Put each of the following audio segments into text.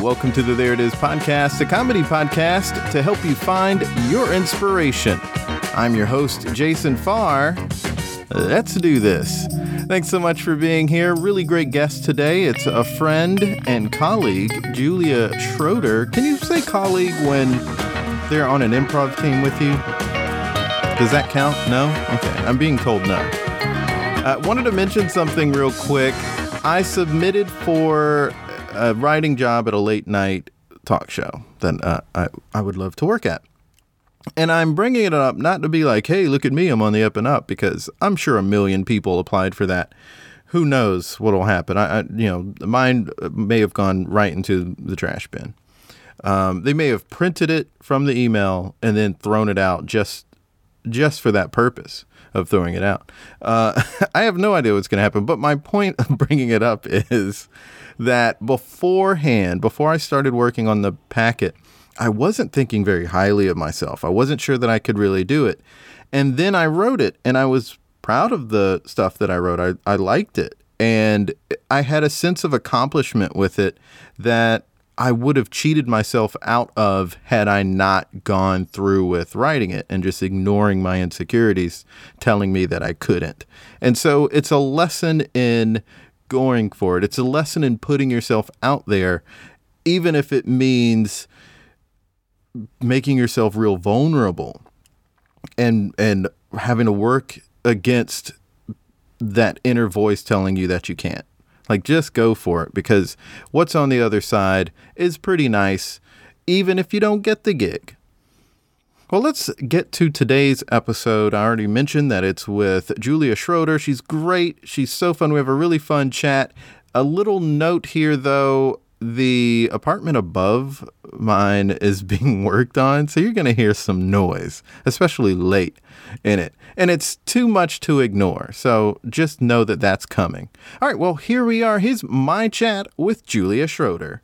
Welcome to the There It Is podcast, a comedy podcast to help you find your inspiration. I'm your host, Jason Farr. Let's do this. Thanks so much for being here. Really great guest today. It's a friend and colleague, Julia Schroeder. Can you say colleague when they're on an improv team with you? Does that count? No? Okay, I'm being told no. Uh, wanted to mention something real quick. I submitted for a writing job at a late night talk show that uh, I, I would love to work at. And I'm bringing it up not to be like, hey, look at me, I'm on the up and up, because I'm sure a million people applied for that. Who knows what will happen? I, I, you know, mine may have gone right into the trash bin. Um, they may have printed it from the email and then thrown it out just just for that purpose of throwing it out. Uh, I have no idea what's going to happen, but my point of bringing it up is that beforehand, before I started working on the packet, I wasn't thinking very highly of myself. I wasn't sure that I could really do it. And then I wrote it and I was proud of the stuff that I wrote. I, I liked it. And I had a sense of accomplishment with it that I would have cheated myself out of had I not gone through with writing it and just ignoring my insecurities telling me that I couldn't. And so it's a lesson in going for it. It's a lesson in putting yourself out there, even if it means making yourself real vulnerable and and having to work against that inner voice telling you that you can't. Like just go for it because what's on the other side is pretty nice even if you don't get the gig. Well, let's get to today's episode. I already mentioned that it's with Julia Schroeder. She's great. She's so fun. We have a really fun chat. A little note here, though the apartment above mine is being worked on, so you're going to hear some noise, especially late in it. And it's too much to ignore, so just know that that's coming. All right, well, here we are. Here's my chat with Julia Schroeder.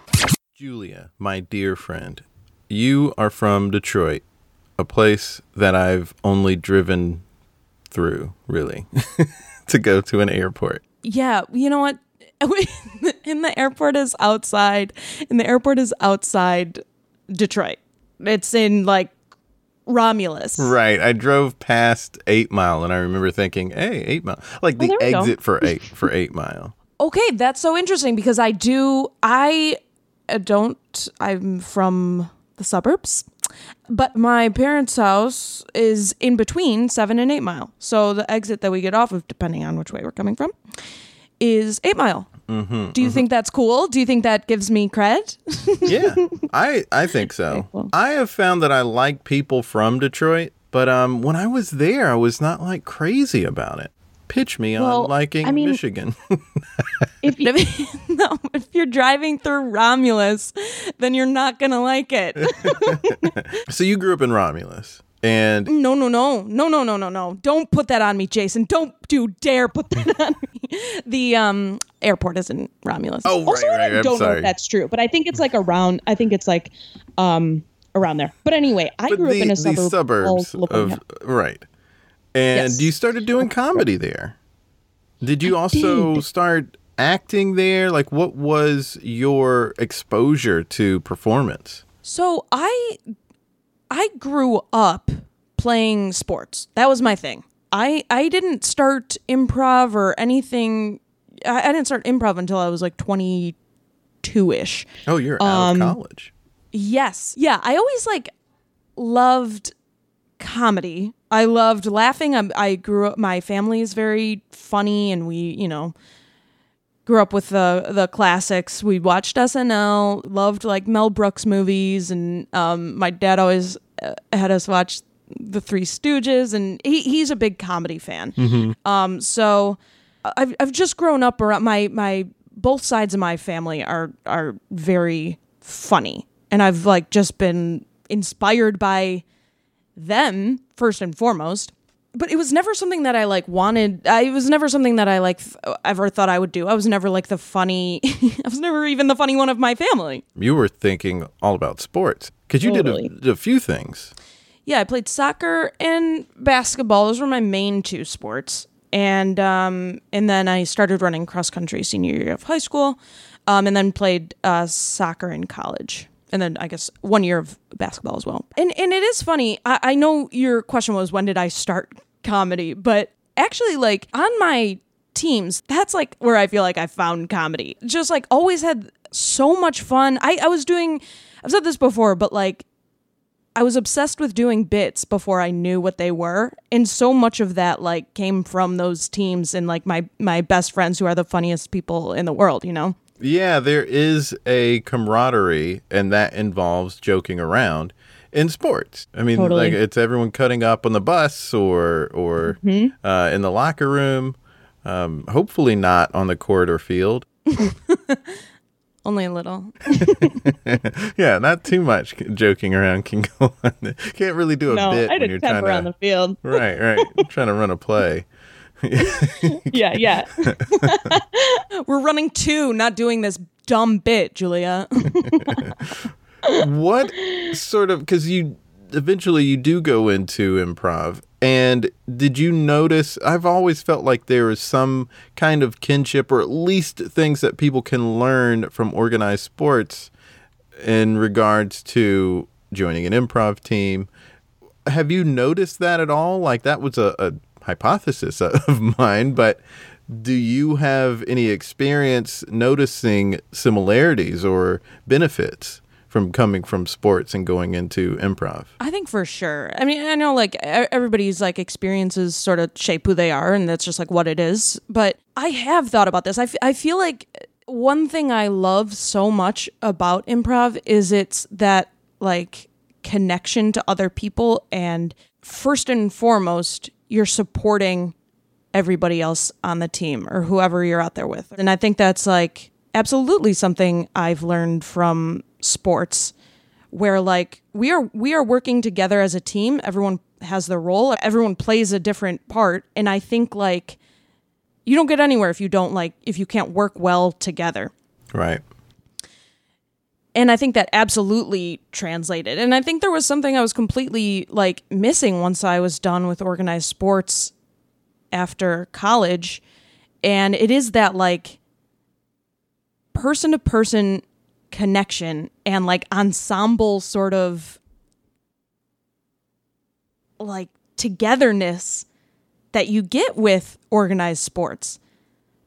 Julia, my dear friend, you are from Detroit, a place that I've only driven through, really, to go to an airport. Yeah, you know what? and the airport is outside and the airport is outside detroit it's in like romulus Right. I drove past Eight Mile, and I remember thinking, "Hey, Eight Mile!" Like oh, the there go. exit for eight for Eight Mile. okay that's so interesting because i do i don't i'm from the suburbs but my parents house is in between seven and eight mile so the exit that we get off of depending on which way we're coming from is eight mile Mm-hmm, do you think that's cool do you think that gives me cred Yeah, I I think so. cool. I have found that I like people from Detroit, but um, when I was there, I was not like crazy about it. Pitch me Well, on liking I mean- Michigan. if you no, if you're driving through Romulus, then you're not gonna like it. so you grew up in Romulus, and no, no, no, no, no, no, no, no. Don't put that on me, Jason. Don't you dare put that on me. The um airport is in Romulus. Oh, right, also, right, I I'm don't know sorry. if that's true, but I think it's like around. I think it's like um around there. But anyway, I but grew the, up in a the suburbs of right, and Yes. you started doing comedy there. Did you also did. start acting there? Like, what was your exposure to performance? So I I grew up playing sports. That was my thing. I I didn't start improv or anything. I, I didn't start improv until I was like 22 ish. Oh, you're out Um, of college. Yes. Yeah. I always like loved comedy. I loved laughing. I, I grew up, my family is very funny and we, you know, grew up with the, the classics. We watched SNL, loved like Mel Brooks movies. And um, my dad always uh, had us watch the Three Stooges and he, he's a big comedy fan. Um, so I've, I've just grown up around my, my, both sides of my family are, are very funny and I've like just been inspired by them first and foremost but it was never something that I like wanted. I, it was never something that I like th- ever thought I would do. I was never like the funny. I was never even the funny one of my family. You were thinking all about sports because you Totally. did a, a few things. Yeah, I played soccer and basketball. Those were my main two sports. And um, and then I started running cross country senior year of high school, um, and then played uh, soccer in college. And then I guess one year of basketball as well. And and it is funny. I, I know your question was when did I start comedy, but actually, like on my teams, that's like where I feel like I found comedy. Just like always had so much fun. I, I was doing, I've said this before, but like I was obsessed with doing bits before I knew what they were, and so much of that like came from those teams and like my my best friends who are the funniest people in the world. You know. Yeah, there is a camaraderie, and that involves joking around in sports. I mean, Totally. like it's everyone cutting up on the bus or or uh, in the locker room. Um, hopefully, not on the court or field. Only a little. Yeah, not too much joking around can go on. Can't really do a No, bit I when temper trying on to. the field. Right, right. trying to run a play. Yeah, yeah. We're running two, not doing this dumb bit, Julia. what sort of because you eventually you do go into improv and did you notice i've always felt like there is some kind of kinship or at least things that people can learn from organized sports in regards to joining an improv team have you noticed that at all like that was a, a hypothesis of mine but do you have any experience noticing similarities or benefits from coming from sports and going into improv I think for sure. I mean, I know like everybody's like experiences sort of shape who they are, and that's just like what it is. But I have thought about this. I, f- I feel like one thing I love so much about improv is it's that like connection to other people, and first and foremost, you're supporting everybody else on the team or whoever you're out there with. And I think that's like absolutely something I've learned from sports where like we are we are working together as a team. Everyone has their role. Everyone plays a different part and I think like you don't get anywhere if you don't like if you can't work well together. right And I think that absolutely translated. And I think there was something I was completely like missing once I was done with organized sports after college. And it is that like person to person connection and like ensemble sort of like togetherness that you get with organized sports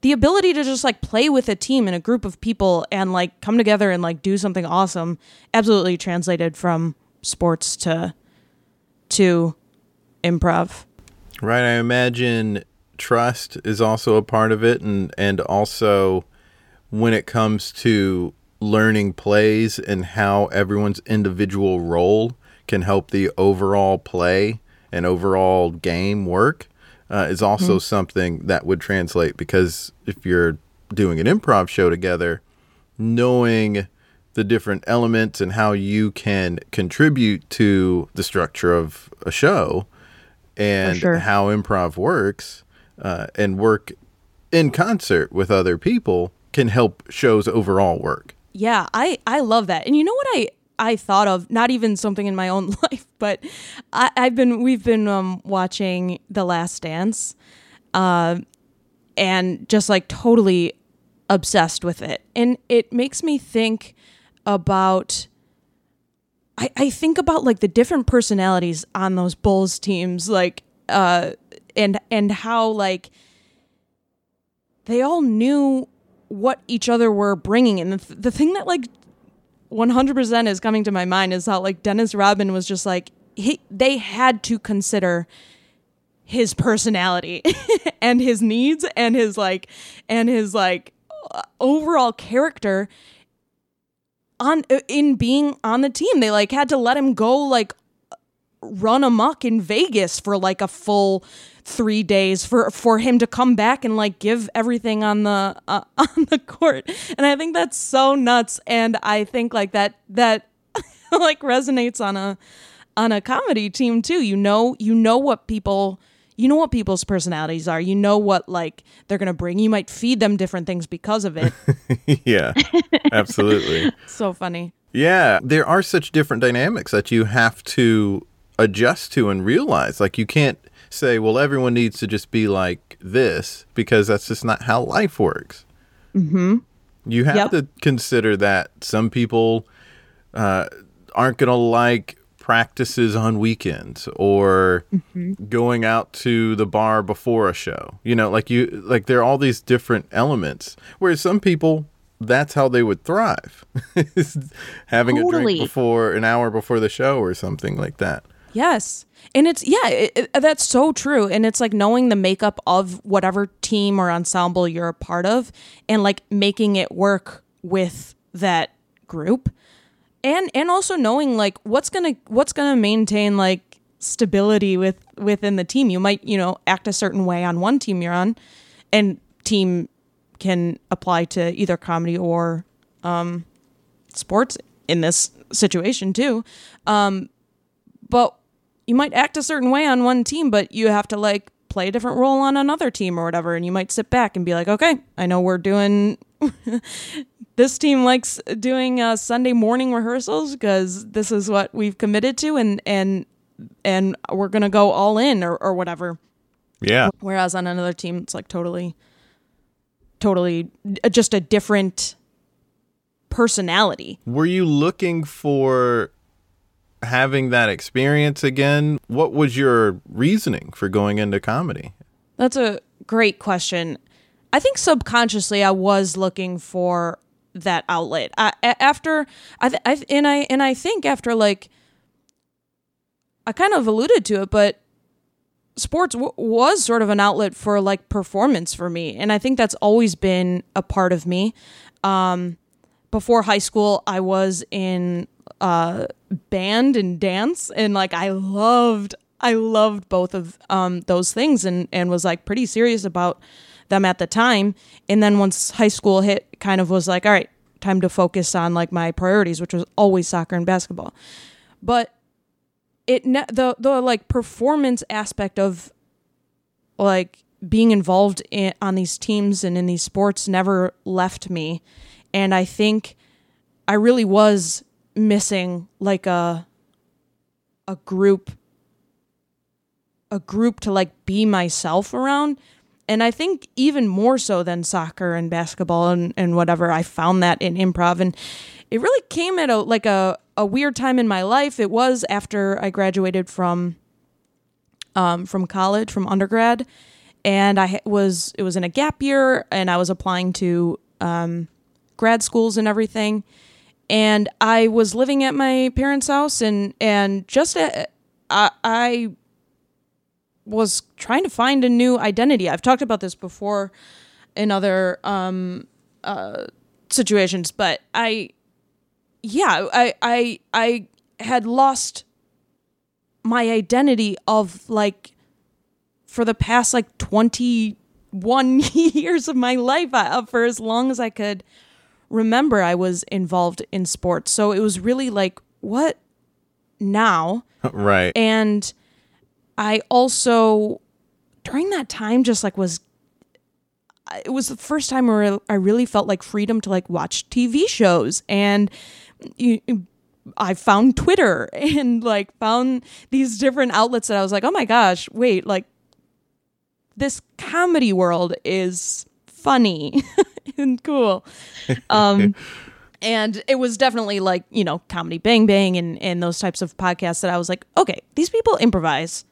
the ability to just like play with a team and a group of people and like come together and like do something awesome absolutely translated from sports to to improv. Right i imagine trust is also a part of it and and also when it comes to learning plays and how everyone's individual role can help the overall play and overall game work uh, is also something that would translate because if you're doing an improv show together, knowing the different elements and how you can contribute to the structure of a show and sure. how improv works uh, and work in concert with other people can help shows overall work. Yeah, I I love that. And you know what I I thought of not even something in my own life, but I, I've been we've been um, watching The Last Dance, uh, and just like totally obsessed with it, and it makes me think about. I, I think about like the different personalities on those Bulls teams, like uh, and and how like they all knew what each other were bringing and the, th- the thing that like 100% is coming to my mind is how like Dennis Rodman was just like he they had to consider his personality and his needs and his like and his like uh, overall character on uh, in being on the team. They like had to let him go like run amok in Vegas for like a full three days for for him to come back and like give everything on the uh, on the court and i think that's so nuts and i think like that that like resonates on a on a comedy team too. You know, you know what people you know what people's personalities are. You know what like they're gonna bring. You might feed them different things because of it. yeah, absolutely. so funny. Yeah, there are such different dynamics that you have to adjust to and realize. Like, you can't say, well, everyone needs to just be like this because that's just not how life works. Mm-hmm. You have Yep. to consider that some people uh, aren't going to like practices on weekends or going out to the bar before a show. You know, like you like there are all these different elements. Whereas some people that's how they would thrive. is Having a drink before an hour before the show or something like that. Yes. And it's, yeah, it, it- that's so true. And it's like knowing the makeup of whatever team or ensemble you're a part of and like making it work with that group. And, and also knowing like what's gonna what's gonna maintain like stability with within the team. You might you know act a certain way on one team you're on, and team can apply to either comedy or um, sports in this situation too. Um, but you might act a certain way on one team, but you have to like play a different role on another team or whatever. And you might sit back and be like, okay, I know we're doing. this team likes doing uh, Sunday morning rehearsals because this is what we've committed to, and and and we're gonna go all in or or whatever. Yeah. Whereas on another team, it's like totally, totally uh, just a different personality. Were you looking for having that experience again? What was your reasoning for going into comedy? That's a great question. I think subconsciously I was looking for that outlet. I, after I, I and I and I think after like I kind of alluded to it, but sports w- was sort of an outlet for like performance for me, and I think that's always been a part of me. Um, before high school, I was in uh, band and dance, and like I loved, I loved both of um, those things, and and was like pretty serious about them at the time. And then once high school hit, kind of was like, all right, time to focus on like my priorities, which was always soccer and basketball. But it ne- the the like performance aspect of like being involved in, on these teams and in these sports never left me and i think i really was missing like a a group a group to like be myself around. And i think even more so than soccer and basketball and, and whatever i found that in improv. And it really came at a like a, a weird time in my life. It was after i graduated from um, from college from undergrad. And i was it was in a gap year and i was applying to um, grad schools and everything and i was living at my parents house and and just a, I, I was trying to find a new identity. I've talked about this before in other um, uh, situations but i yeah i i i had lost my identity of like for the past like 21 years of my life uh, for as long as I could remember I was involved in sports. So it was really like what now? right. And I also during that time just like was it was the first time where I really felt like freedom to like watch TV shows and you, I found Twitter and like found these different outlets that I was like, oh my gosh, wait, like this comedy world is funny and cool. Um, and it was definitely like, you know, Comedy Bang Bang and, and those types of podcasts that I was like, okay, these people improvise.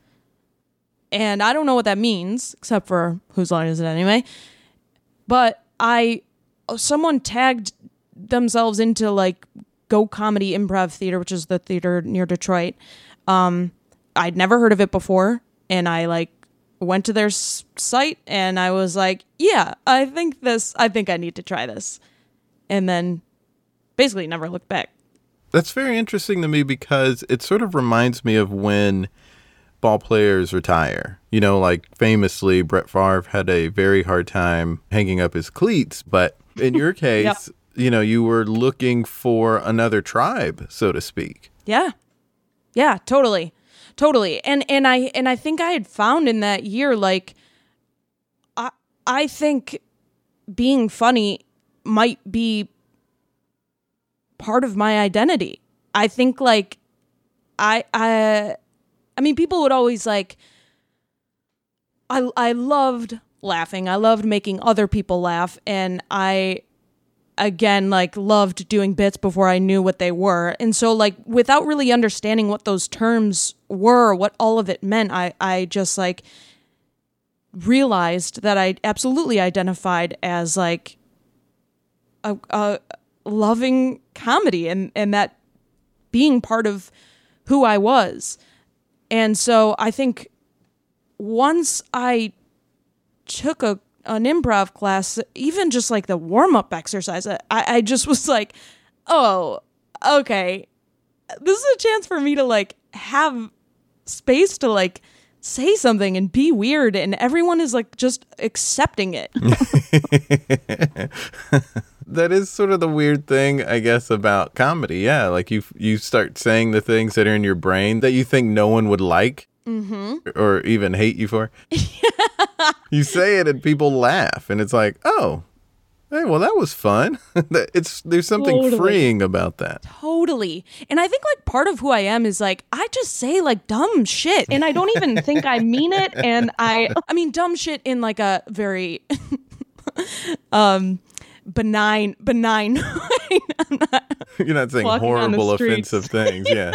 And I don't know what that means, except for whose line is it anyway? But I, someone tagged themselves into like Go Comedy Improv Theater, which is the theater near Detroit. Um, I'd never heard of it before, and I like went to their site and I was like, "Yeah, I think this. I think I need to try this," and then basically never looked back. That's very interesting to me because it sort of reminds me of when ball players retire. You know, like famously, Brett Favre had a very hard time hanging up his cleats, but in your case, you know, you were looking for another tribe, so to speak. Yeah. Yeah, totally. Totally. And and I and I think I had found in that year like I I think being funny might be part of my identity. I think like I I I mean people would always like I I loved laughing. I loved making other people laugh and I again like loved doing bits before I knew what they were. And so like without really understanding what those terms were, what all of it meant, I I just like realized that I absolutely identified as like a, a loving comedy and and that being part of who I was. And so I think once I took a an improv class, even just like the warm up exercise, I, I just was like, oh, okay, this is a chance for me to like have space to like say something and be weird, and everyone is like just accepting it. that is sort of the weird thing, I guess, about comedy. Yeah, like you you start saying the things that are in your brain that you think no one would like or even hate you for. you say it and people laugh, and it's like, oh, hey, well, that was fun. it's there's something Totally. freeing about that. Totally. And I think like part of who I am is like I just say like dumb shit. and I don't even think I mean it. And I, I mean dumb shit in like a very um benign benign way. You're not saying Walking on the horrible, offensive things. Yeah.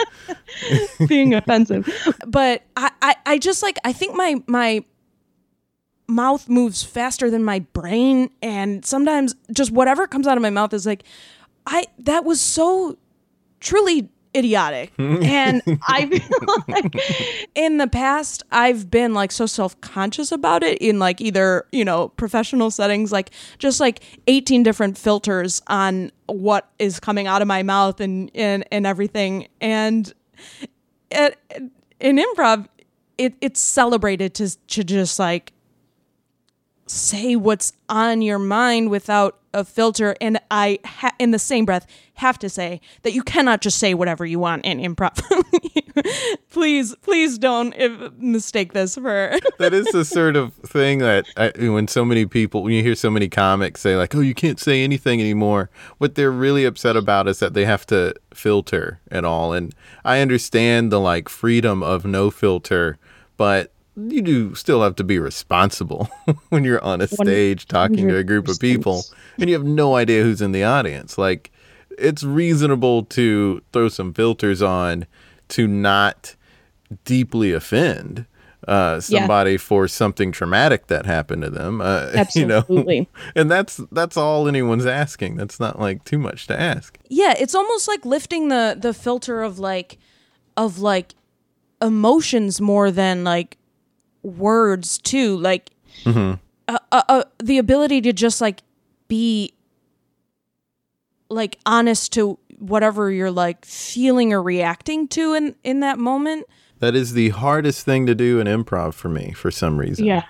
being offensive. but I, I I just like I think my my mouth moves faster than my brain and sometimes just whatever comes out of my mouth is like I that was so truly idiotic. And I feel like in the past I've been like so self-conscious about it in like either you know professional settings like just like 18 different filters on what is coming out of my mouth and and, and everything. And at, in improv it, it's celebrated to to just like say what's on your mind without a filter. And i ha- in the same breath have to say that you cannot just say whatever you want in improv. Please please don't mistake this for that is the sort of thing that I, when so many people when you hear so many comics say like oh you can't say anything anymore what they're really upset about is that they have to filter at all. And i understand the like freedom of no filter but you do still have to be responsible when you're on a stage talking to a group of people and you have no idea who's in the audience like it's reasonable to throw some filters on to not deeply offend uh, somebody for something traumatic that happened to them. Uh, You Absolutely. know, and that's that's all anyone's asking. That's not like too much to ask. yeah it's almost like lifting the the filter of like of like emotions more than like words too like uh, uh, uh, the ability to just like be like honest to whatever you're like feeling or reacting to in in that moment That is the hardest thing to do in improv for me for some reason. Yeah.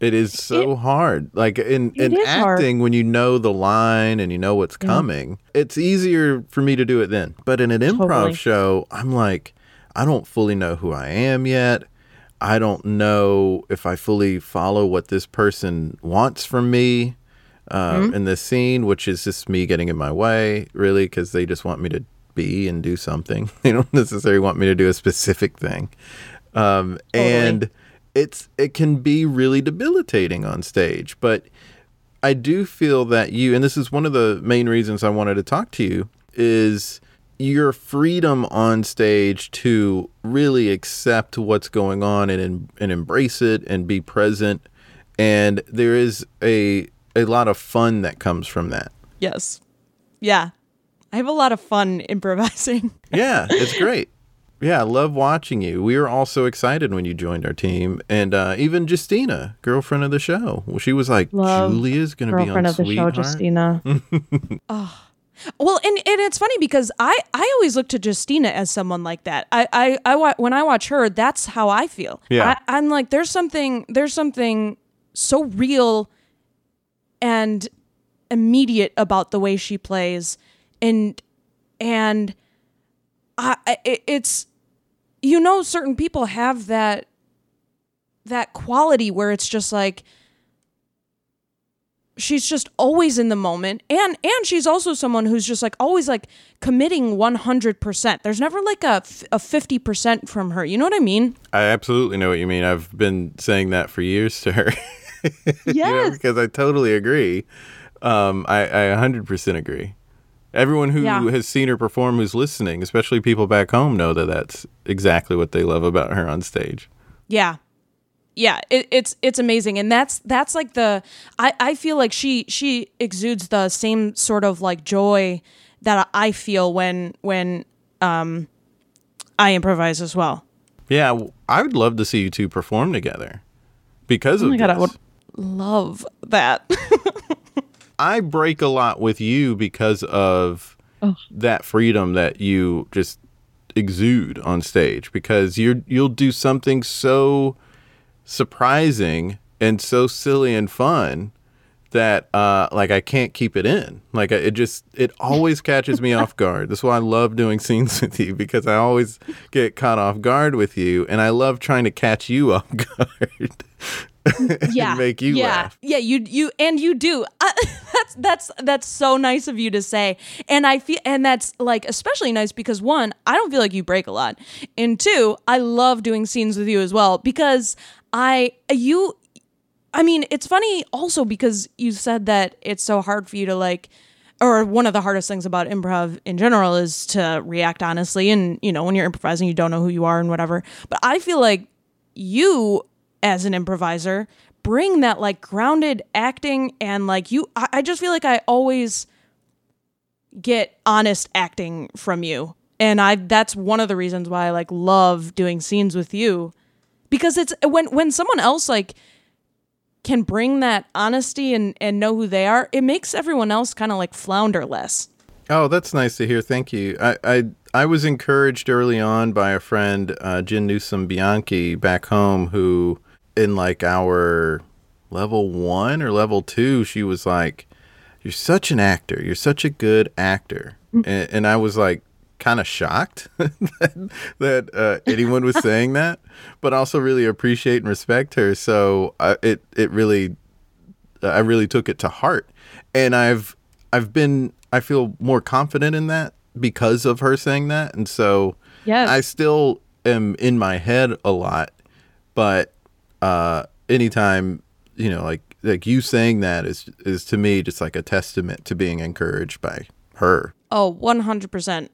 It is so hard. Like in, in is hard. acting, when you know the line and you know what's coming, it's easier for me to do it then. But in an improv Totally. show, I'm like, I don't fully know who I am yet. I don't know if I fully follow what this person wants from me uh, Mm-hmm. in this scene, which is just me getting in my way, really, because they just want me to be and do something. They don't necessarily want me to do a specific thing. Um, and it's it can be really debilitating on stage, but I do feel that you, and this is one of the main reasons I wanted to talk to you, is your freedom on stage to really accept what's going on and and embrace it and be present. And there is a a lot of fun that comes from that. yes yeah i have a lot of fun improvising Yeah, it's great. Yeah, I love watching you. We were all so excited when you joined our team, and uh, even Justina, girlfriend of the show, well, she was like, Love "Julia's going to be on Girlfriend of the show, Sweetheart." Justina. Well, and, and it's funny because I, I always look to Justina as someone like that. I, I, I when I watch her, that's how I feel. Yeah. I, I'm like, there's something, there's something so real and immediate about the way she plays and and I it, it's you know certain people have that that quality where it's just like she's just always in the moment and and she's also someone who's just like always like committing 100% there's never like a, a 50% from her you know what i mean I absolutely know what you mean. I've been saying that for years to her. yes you know, because I totally agree. Um, I, I 100% agree. Everyone who Yeah. has seen her perform who's listening, especially people back home, know that that's exactly what they love about her on stage. Yeah. Yeah, it, it's it's amazing, and that's that's like the I, I feel like she she exudes the same sort of like joy that I feel when when um I improvise as well. Yeah, I would love to see you two perform together because Oh of my god, I would love that. I break a lot with you because of Oh. that freedom that you just exude on stage because you're you'll do something so surprising and so silly and fun that uh like I can't keep it in. Like it just it always catches me off guard. That's why I love doing scenes with you because I always get caught off guard with you and I love trying to catch you off guard. yeah, make you yeah, laugh. Yeah, you you and you do. I, that's that's that's so nice of you to say, and I feel and that's like especially nice because one, I don't feel like you break a lot, and two, I love doing scenes with you as well because I you. I mean, it's funny also because you said that it's so hard for you to like or one of the hardest things about improv in general is to react honestly and you know when you're improvising you don't know who you are and whatever but i feel like you as an improviser bring that like grounded acting and like you i, I just feel like i always get honest acting from you and i that's one of the reasons why i like love doing scenes with you because it's when when someone else like can bring that honesty and and know who they are it makes everyone else kind of like flounder less Oh, that's nice to hear. Thank you. I I, I was encouraged early on by a friend, uh, Jen Newsom Bianchi, back home, who in like our level one or level two, she was like, "You're such an actor. You're such a good actor," and, and I was like, kind of shocked that, that uh, anyone was saying that, but also really appreciate and respect her. So uh, it it really I really took it to heart, and I've I've been I feel more confident in that because of her saying that, and so Yes. I still am in my head a lot, but uh, anytime you know, like like you saying that is is to me just like a testament to being encouraged by her. oh 100%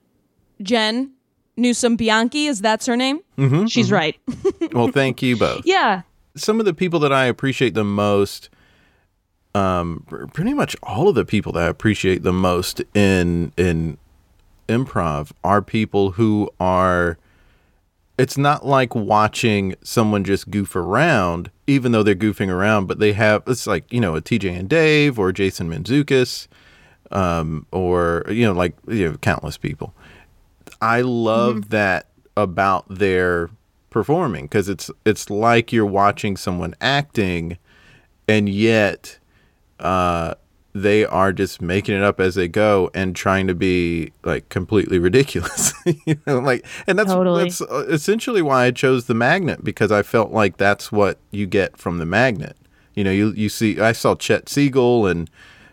jen newsom bianchi is that's her name She's right. Well, thank you both. yeah. some of the people that I appreciate the most, um, pretty much all of the people that I appreciate the most in in improv are people who are. It's not like watching someone just goof around, even though they're goofing around, but they have it's like you know a TJ and Dave or Jason Mantzoukas, um, or you know like you know countless people. I love that about their performing because it's it's like you're watching someone acting, and yet uh, they are just making it up as they go and trying to be like completely ridiculous. you know, like, and that's Totally. that's uh, essentially why I chose the magnet because I felt like that's what you get from the magnet. You know, you you see, I saw Chet Siegel and.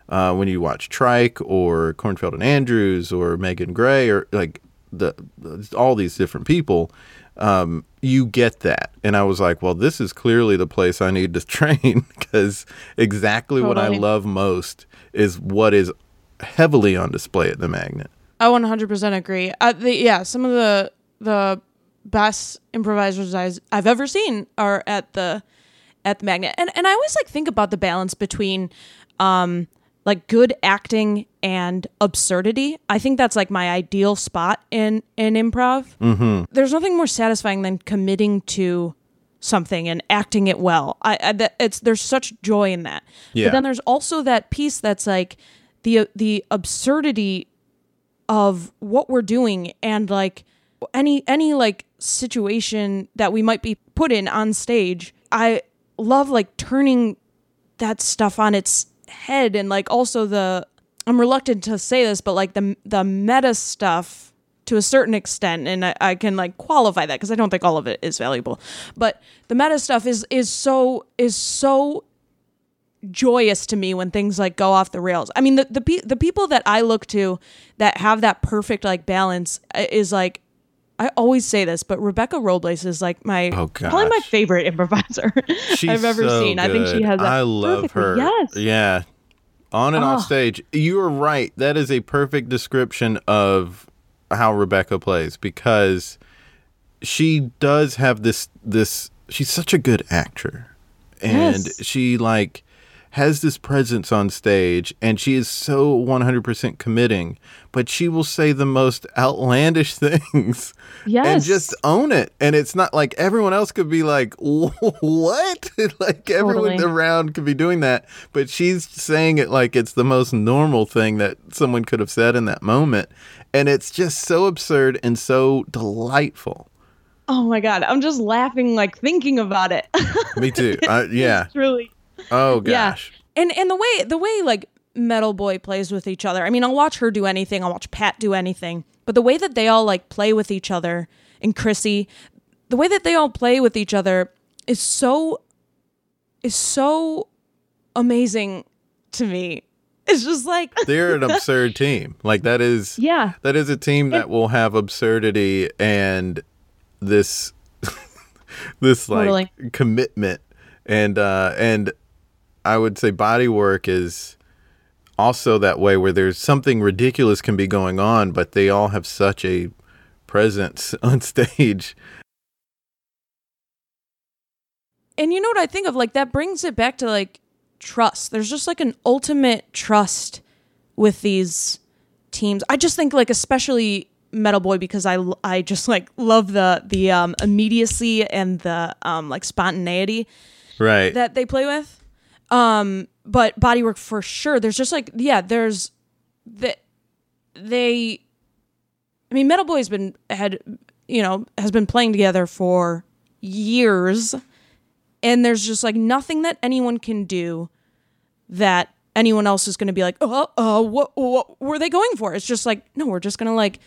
Uh, when you watch Trike or Cornfield and Andrews or Megan Gray or like the, the all these different people, um, you get that. And I was like, well, this is clearly the place I need to train because exactly what I love most is what is heavily on display at the magnet. I 100% agree. Uh, the, yeah, some of the the best improvisers I've, I've ever seen are at the at the magnet, and and I always like think about the balance between um like good acting and absurdity. I think that's like my ideal spot in in improv. Mm-hmm. There's nothing more satisfying than committing to something and acting it well. I, I that it's there's such joy in that. Yeah. But then there's also that piece that's like the the absurdity of what we're doing and like any any like situation that we might be put in on stage i love like turning that stuff on its head and like also the I'm reluctant to say this, but like the the meta stuff to a certain extent, and I, I can like qualify that because I don't think all of it is valuable. But the meta stuff is is so is so joyous to me when things like go off the rails. I mean, the the pe- the people that I look to that have that perfect like balance uh, is like I always say this, but Rebecca Robles is like my Oh. Probably my favorite improviser I've ever seen. I think she has I love perfectly. her. Yes. Yeah. On and off Oh. stage. You are right. That is a perfect description of how Rebecca plays because she does have this this she's such a good actor. And Yes. she like has this presence on stage and she is so 100% committing, but she will say the most outlandish things Yes. and just own it. And it's not like everyone else could be like, what? like everyone Totally. around could be doing that. But she's saying it like it's the most normal thing that someone could have said in that moment. And it's just so absurd and so delightful. Oh my god, I'm just laughing like thinking about it. Me too. Uh, yeah. It's really Oh, Yeah. gosh. and and the way the way like metal boy plays with each other i mean i'll watch her do anything i'll watch pat do anything but the way that they all like play with each other and chrissy the way that they all play with each other is so is so amazing to me it's just like They're an absurd team. Like that is Yeah. That is a team that will have absurdity and this this like Totally. commitment and uh and I would say body work is also that way where there's something ridiculous can be going on but they all have such a presence on stage. and you know what I think of? Like that brings it back to like trust. There's just like an ultimate trust with these teams. I just think like especially Metal Boy because I I just like love the the um immediacy and the um like spontaneity Right. that they play with. Um but bodywork for sure. There's just like yeah, there's that they I mean Metal Boy's been had you know has been playing together for years and there's just like nothing that anyone can do that anyone else is going to be like, "Oh, oh, what what were they going for?" It's just like, "No, we're just going to like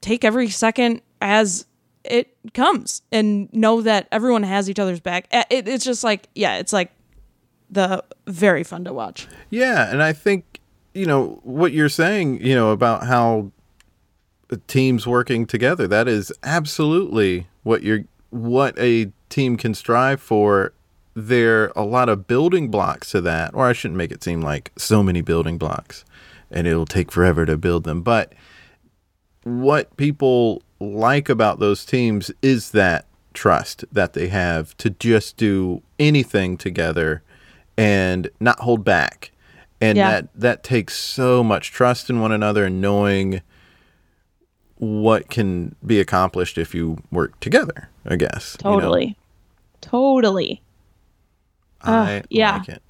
take every second as it comes and know that everyone has each other's back." It, it's just like, yeah, it's like the very fun to watch. Yeah, and I think you know what you're saying, you know, about how teams working together. That is absolutely what you're what a team can strive for. There are a lot of building blocks to that, or I shouldn't make it seem like so many building blocks, and it'll take forever to build them. But what people like about those teams is that trust that they have to just do anything together and not hold back. And Yeah. that that takes so much trust in one another and knowing what can be accomplished if you work together, I guess. you know? totally. Totally. I Uh, yeah. like it.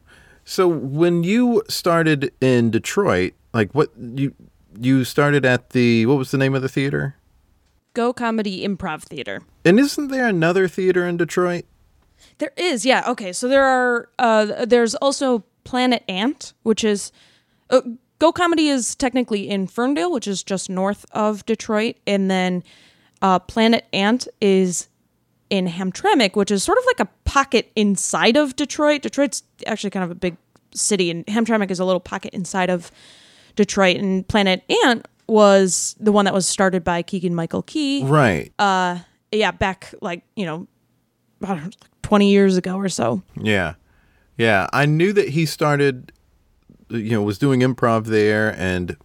So when you started in Detroit, like what you you started at the what was the name of the theater? Go Comedy Improv Theater. And isn't there another theater in Detroit? There is, yeah. Okay, so there are. Uh, there's also Planet Ant, which is uh, Go Comedy is technically in Ferndale, which is just north of Detroit, and then uh, Planet Ant is in Hamtramck, which is sort of like a pocket inside of Detroit. Detroit's actually kind of a big city, and Hamtramck is a little pocket inside of Detroit. And Planet Ant was the one that was started by Keegan Michael Key Right. Uh, yeah, back like, you know, I don't know, 20 years ago or so. Yeah. Yeah. I knew that he started you know, was doing improv there and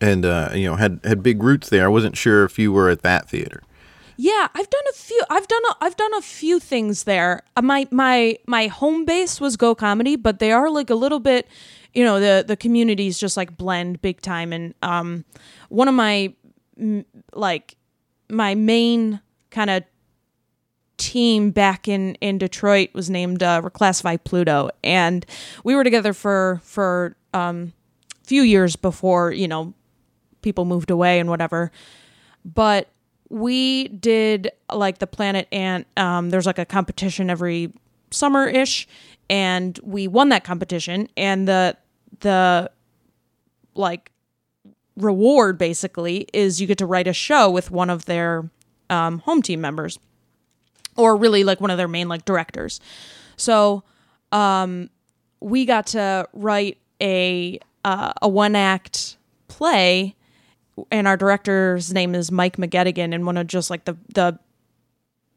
and uh, you know, had had big roots there. I wasn't sure if you were at that theater. Yeah, I've done a few I've done a, I've done a few things there. Uh, my my my home base was Go Comedy, but they are like a little bit, you know, the the communities just like blend big time and um one of my like my main kind of team back in in Detroit was named uh, Reclassify Pluto, and we were together for for um, few years before you know people moved away and whatever. But we did like the Planet Ant. Um, there's like a competition every summer ish, and we won that competition. And the the like reward basically is you get to write a show with one of their um, home team members, or really like one of their main like directors. So um, we got to write a uh, a one act play, and our director's name is Mike McGettigan, and one of just like the the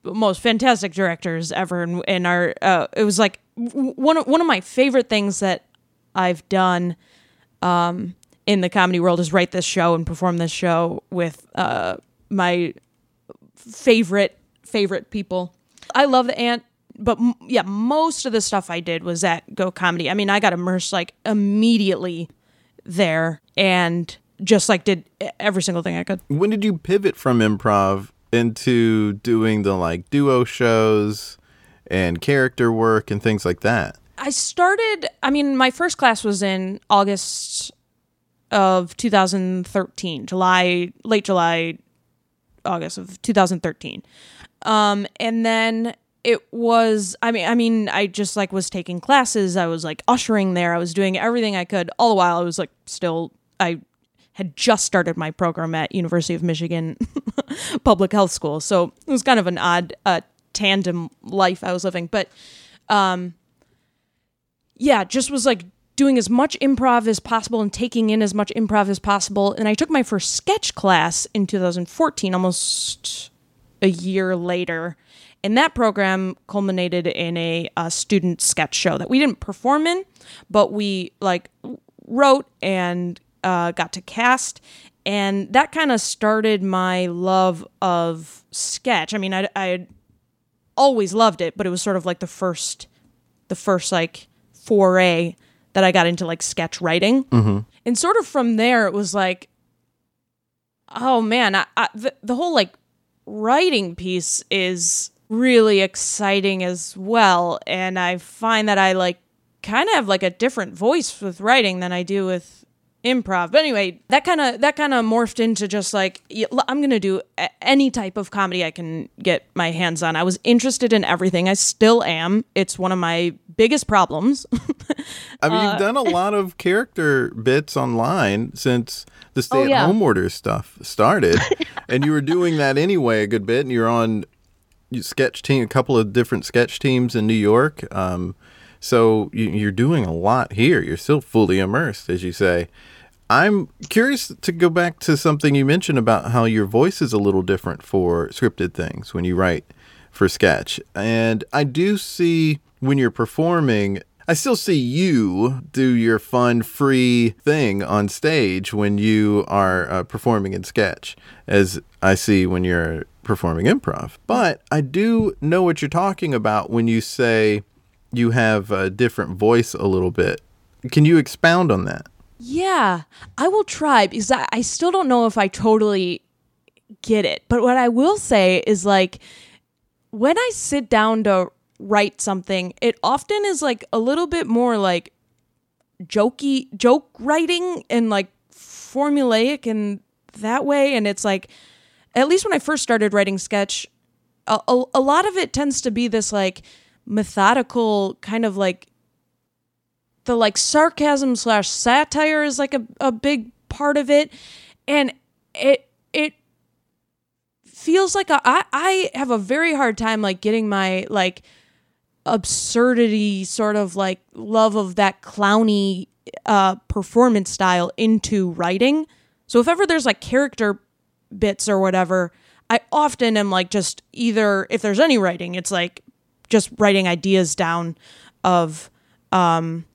most fantastic directors ever. And, our uh, it was like one of, one of my favorite things that I've done um, in the comedy world is write this show and perform this show with uh, my favorite favorite people. I love the ant but m- yeah, most of the stuff I did was at Go Comedy. I mean, I got immersed like immediately there and just like did every single thing I could. When did you pivot from improv into doing the like duo shows and character work and things like that? I started, I mean, my first class was in August of 2013, July, late July, August of 2013. Um, and then it was, I mean, I mean, I just like was taking classes. I was like ushering there. I was doing everything I could. All the while, I was like still, I had just started my program at University of Michigan Public Health School. So it was kind of an odd uh, tandem life I was living. But um, yeah, just was like doing as much improv as possible and taking in as much improv as possible. And I took my first sketch class in 2014, almost a year later. And that program culminated in a, a student sketch show that we didn't perform in, but we like wrote and uh, got to cast. And that kind of started my love of sketch. I mean, I, I always loved it, but it was sort of like the first, the first like foray that I got into like sketch writing. And sort of from there, it was like, oh man, I, I, the, the whole like writing piece is really exciting as well. And I find that I like kind of have like a different voice with writing than I do with improv. But anyway, that kind of that kind of morphed into just like I'm going to do a- any type of comedy I can get my hands on. I was interested in everything. I still am. It's one of my biggest problems. I mean, Uh, you've done a lot of character bits online since the stay at Oh, yeah. home order stuff started. and you were doing that anyway a good bit. And you're on you sketch team, a couple of different sketch teams in New York. Um, so you, you're doing a lot here. You're still fully immersed, as you say. I'm curious to go back to something you mentioned about how your voice is a little different for scripted things when you write for sketch. And I do see when you're performing, I still see you do your fun, free thing on stage when you are uh, performing in sketch, as I see when you're performing improv. But I do know what you're talking about when you say you have a different voice a little bit. Can you expound on that? Yeah, I will try because I, I still don't know if I totally get it. But what I will say is like when I sit down to write something, it often is like a little bit more like jokey joke writing and like formulaic in that way. And it's like at least when I first started writing sketch, a, a, a lot of it tends to be this like methodical kind of like the like sarcasm slash satire is like a, a big part of it and it it feels like a, I, I have a very hard time like getting my like absurdity sort of like love of that clowny uh performance style into writing. So if ever there's like character bits or whatever i often am like just either if there's any writing it's like just writing ideas down of um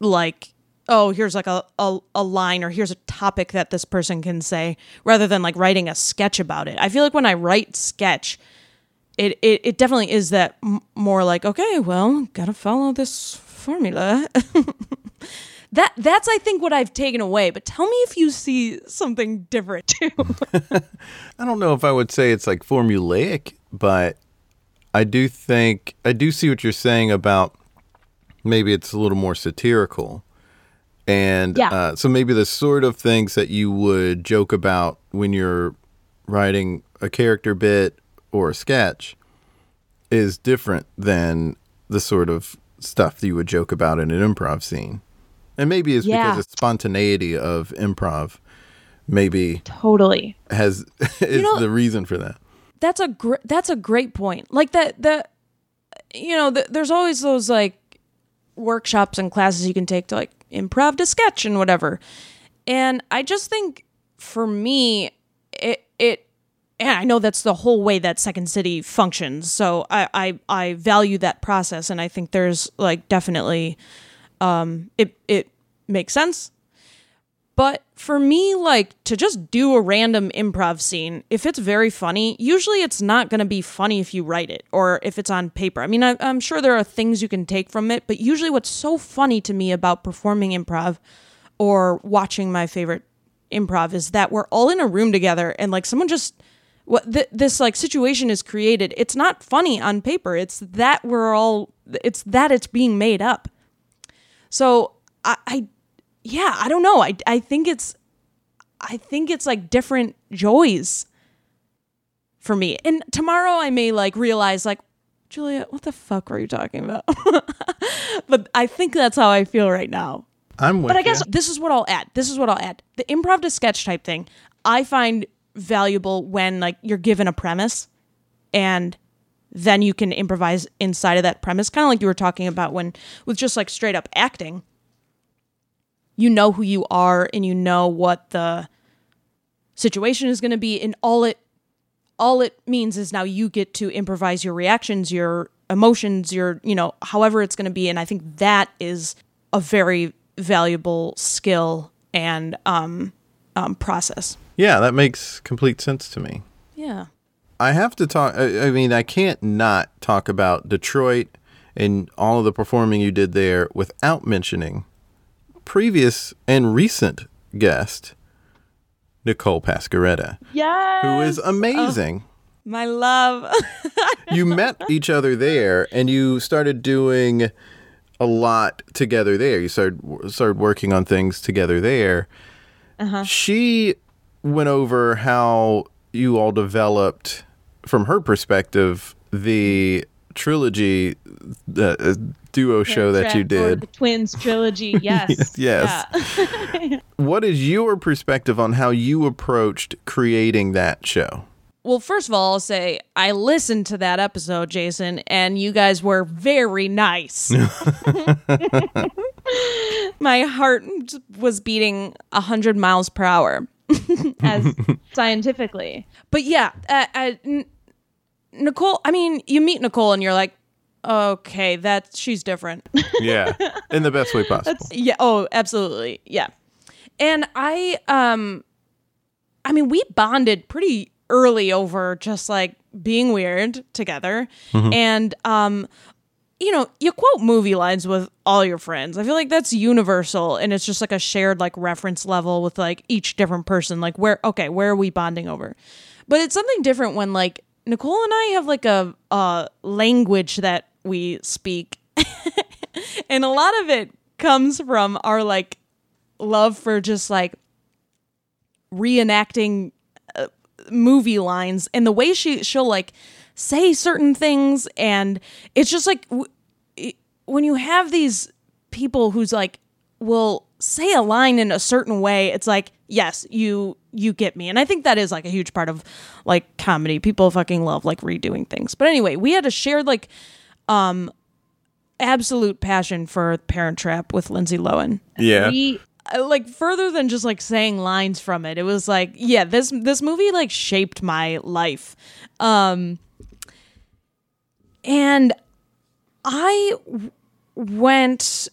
like oh here's like a, a, a line or here's a topic that this person can say rather than like writing a sketch about it. I feel like when i write sketch it it, it definitely is that m- more like okay well gotta follow this formula that that's i think what i've taken away but tell me if you see something different too I don't know if I would say it's like formulaic, but I do think I do see what you're saying about maybe it's a little more satirical. And Yeah. uh, so maybe the sort of things that you would joke about when you're writing a character bit or a sketch is different than the sort of stuff that you would joke about in an improv scene. And maybe it's Yeah. because the spontaneity of improv maybe Totally. has is know- the reason for that. that's a gr- that's a great point. Like that the you know, the, there's always those like workshops and classes you can take to like improv to sketch and whatever. And I just think for me it it and I know that's the whole way that Second City functions. So I I, I value that process and I think there's like definitely um it it makes sense but for me, like to just do a random improv scene, if it's very funny, usually it's not going to be funny if you write it or if it's on paper. I mean, I, I'm sure there are things you can take from it, but usually what's so funny to me about performing improv or watching my favorite improv is that we're all in a room together and like someone just what th- this like situation is created. It's not funny on paper. It's that we're all. It's that it's being made up. So I, I yeah, I don't know. I I think it's I think it's like different joys for me. And tomorrow I may like realize like Julia, what the fuck were you talking about? but I think that's how I feel right now. I'm with But I guess This is what I'll add. This is what I'll add. The improv to sketch type thing, I find valuable when like you're given a premise and then you can improvise inside of that premise, kind of like you were talking about when with just like straight up acting. You know who you are and you know what the situation is going to be and all it all it means is now you get to improvise your reactions, your emotions, your, you know, however it's going to be. And I think that is a very valuable skill and um, um, process. Yeah, that makes complete sense to me. Yeah. I have to talk. I, I mean, I can't not talk about Detroit and all of the performing you did there without mentioning previous and recent guest Nicole Pascaretta, Yes. who is amazing. My love. you met each other there, and you started doing a lot together there. You started started working on things together there. Uh-huh. She went over how you all developed, from her perspective, the trilogy the uh, duo show that you did. The Twins trilogy. Yes. Yes. What is your perspective on how you approached creating that show? well, first of all, I'll say I listened to that episode, Jason, and you guys were very nice. My heart was beating 100 miles per hour. As scientifically. But yeah, uh, uh, N- Nicole, I mean, you meet Nicole and you're like, okay, that she's different. Yeah, in the best way possible. yeah. Oh, absolutely. Yeah. And I, um, I mean, we bonded pretty early over just like being weird together. And, um, you know, you quote movie lines with all your friends. I feel like that's universal and it's just like a shared like reference level with like each different person. Like where okay, where are we bonding over? But it's something different when like Nicole and I have like a uh language that we speak. and a lot of it comes from our like love for just like reenacting uh, movie lines and the way she she'll like say certain things and it's just like w- it- when you have these people who's like will say a line in a certain way it's like yes you you get me. And i think that is like a huge part of like comedy. People fucking love like redoing things. But anyway we had a shared like um absolute passion for parent trap with lindsay lohan. Yeah. We uh, like further than just like saying lines from it it was like yeah this this movie like shaped my life. Um and i w- went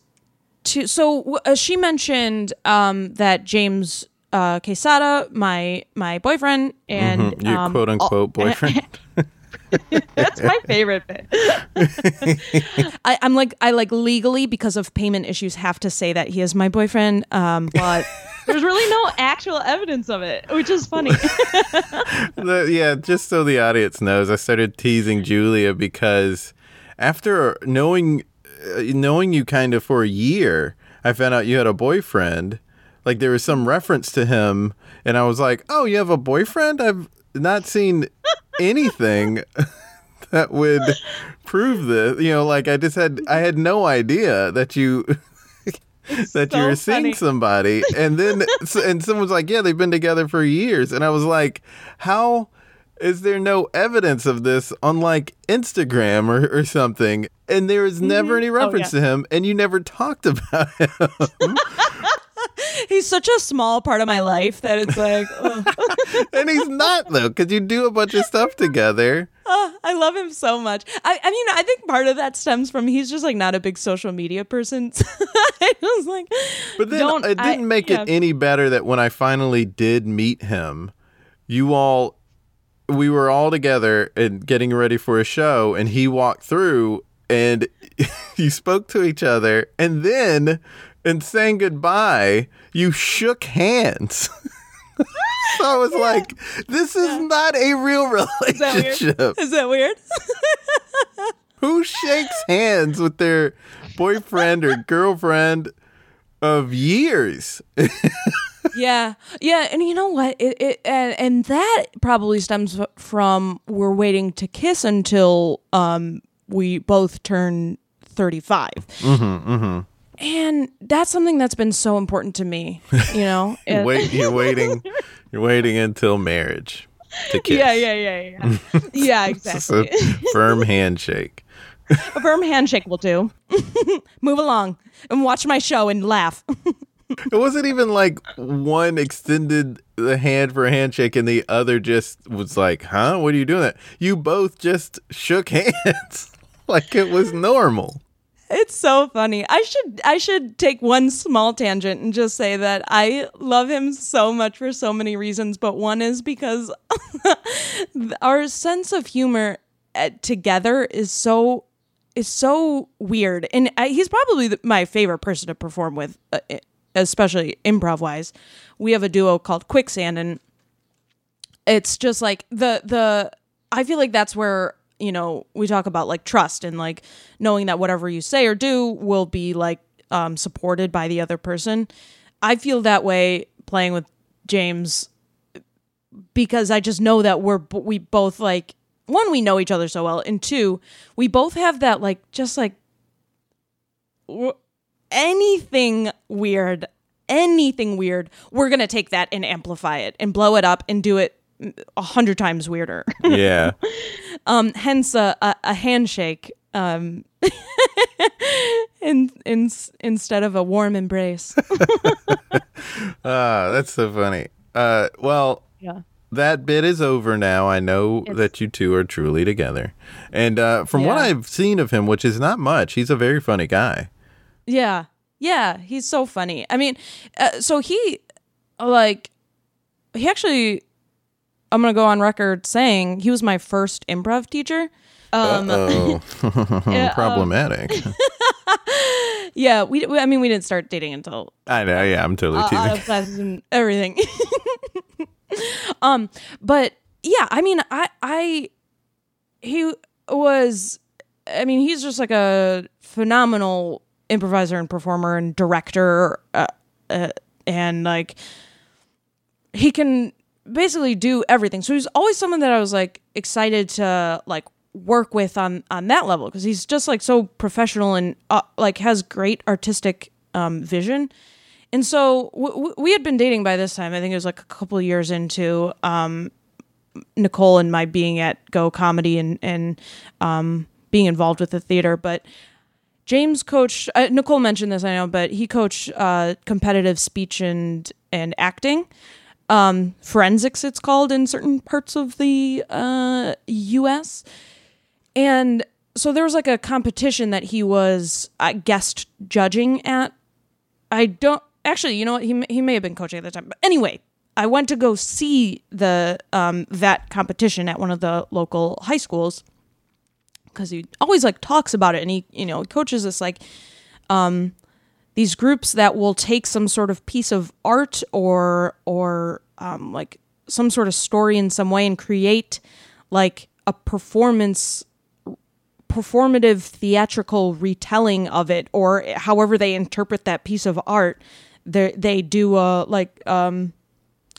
to so uh, she mentioned um that james uh quesada my my boyfriend and Your um, quote unquote boyfriend. that's my favorite bit. I, I'm like I like legally because of payment issues have to say that he is my boyfriend. Um, but There's really no actual evidence of it, which is funny. The- yeah, just so the audience knows, I started teasing Julia because after knowing uh, knowing you kind of for a year, I found out you had a boyfriend. Like there was some reference to him, and I was like, "Oh, you have a boyfriend? I've not seen anything that would prove this. You know, like I just had I had no idea that you that you were seeing funny. somebody, and then and someone's like, "Yeah, they've been together for years," and I was like, "How is there no evidence of this on like Instagram or, or something?" And there is never mm-hmm. any oh, reference Oh, yeah. to him, and you never talked about him. He's such a small part of my life that it's like, ugh. and he's not though, because you do a bunch of stuff together. Oh, I love him so much. I, I mean, I think part of that stems from he's just like not a big social media person. I was like, But then don't, it didn't make yeah. it any better that when I finally did meet him, you all, we were all together and getting ready for a show, and he walked through and you spoke to each other, and then in saying goodbye, you shook hands. so I was like, this is not a real that weird? relationship. Is that weird? Who shakes hands with their boyfriend or girlfriend of years? yeah, yeah, and you know what? It, it and, and that probably stems from we're waiting to kiss until um we both turn thirty Mm-hmm, And that's something that's been so important to me. You know, It- Wait, you're waiting. You're waiting until marriage to kiss. yeah, yeah, yeah, yeah, yeah, exactly. a firm handshake. A firm handshake will do. Move along and watch my show and laugh. It wasn't even like one extended the hand for a handshake and the other just was like, "Huh? What are you doing?" That you both just shook hands like it was normal. It's so funny. I should I should take one small tangent and just say that I love him so much for so many reasons, but one is because our sense of humor uh, together is so is so weird, and he's probably my favorite person to perform with, uh, especially improv wise. We have a duo called Quicksand, and it's just like the the I feel like that's where you know we talk about like trust and like knowing that whatever you say or do will be like um supported by the other person. I feel that way playing with James because I just know that we're we both like one we know each other so well and two we both have that like just like anything weird anything weird we're gonna take that and amplify it and blow it up and do it a hundred times weirder Yeah. um hence a, a, a handshake um in, in instead of a warm embrace Ah, that's so funny. Uh, well, yeah that bit is over now. I know that you two are truly together. And uh, from what I've seen of him, which is not much, he's a very funny guy. Yeah. Yeah, he's so funny. I mean, uh, so he like he actually I'm going to go on record saying he was my first improv teacher. Um oh, yeah, um, problematic. yeah, we, we I mean we didn't start dating until I know. Yeah, I'm totally uh, teasing. out of classes and everything. um, but yeah, I mean, I, I, he was, I mean, he's just like a phenomenal improviser and performer and director, uh, uh, and like he can basically do everything. So he's always someone that I was like excited to like work with on on that level because he's just like so professional and uh, like has great artistic um, vision. And so w- w- we had been dating by this time. I think it was like a couple years into um, Nicole and my being at Go Comedy and and um, being involved with the theater. But James coached. Uh, Nicole mentioned this, I know, but he coached uh, competitive speech and and acting. Um, forensics, it's called in certain parts of the uh, U.S. And so there was like a competition that he was uh, guest judging at. I don't actually, you know what? He he may have been coaching at the time, but anyway, I went to go see the um, that competition at one of the local high schools because he always like talks about it, and he you know coaches this like um, these groups that will take some sort of piece of art or or um, like some sort of story in some way and create like a performance performative theatrical retelling of it or however they interpret that piece of art they they do a like um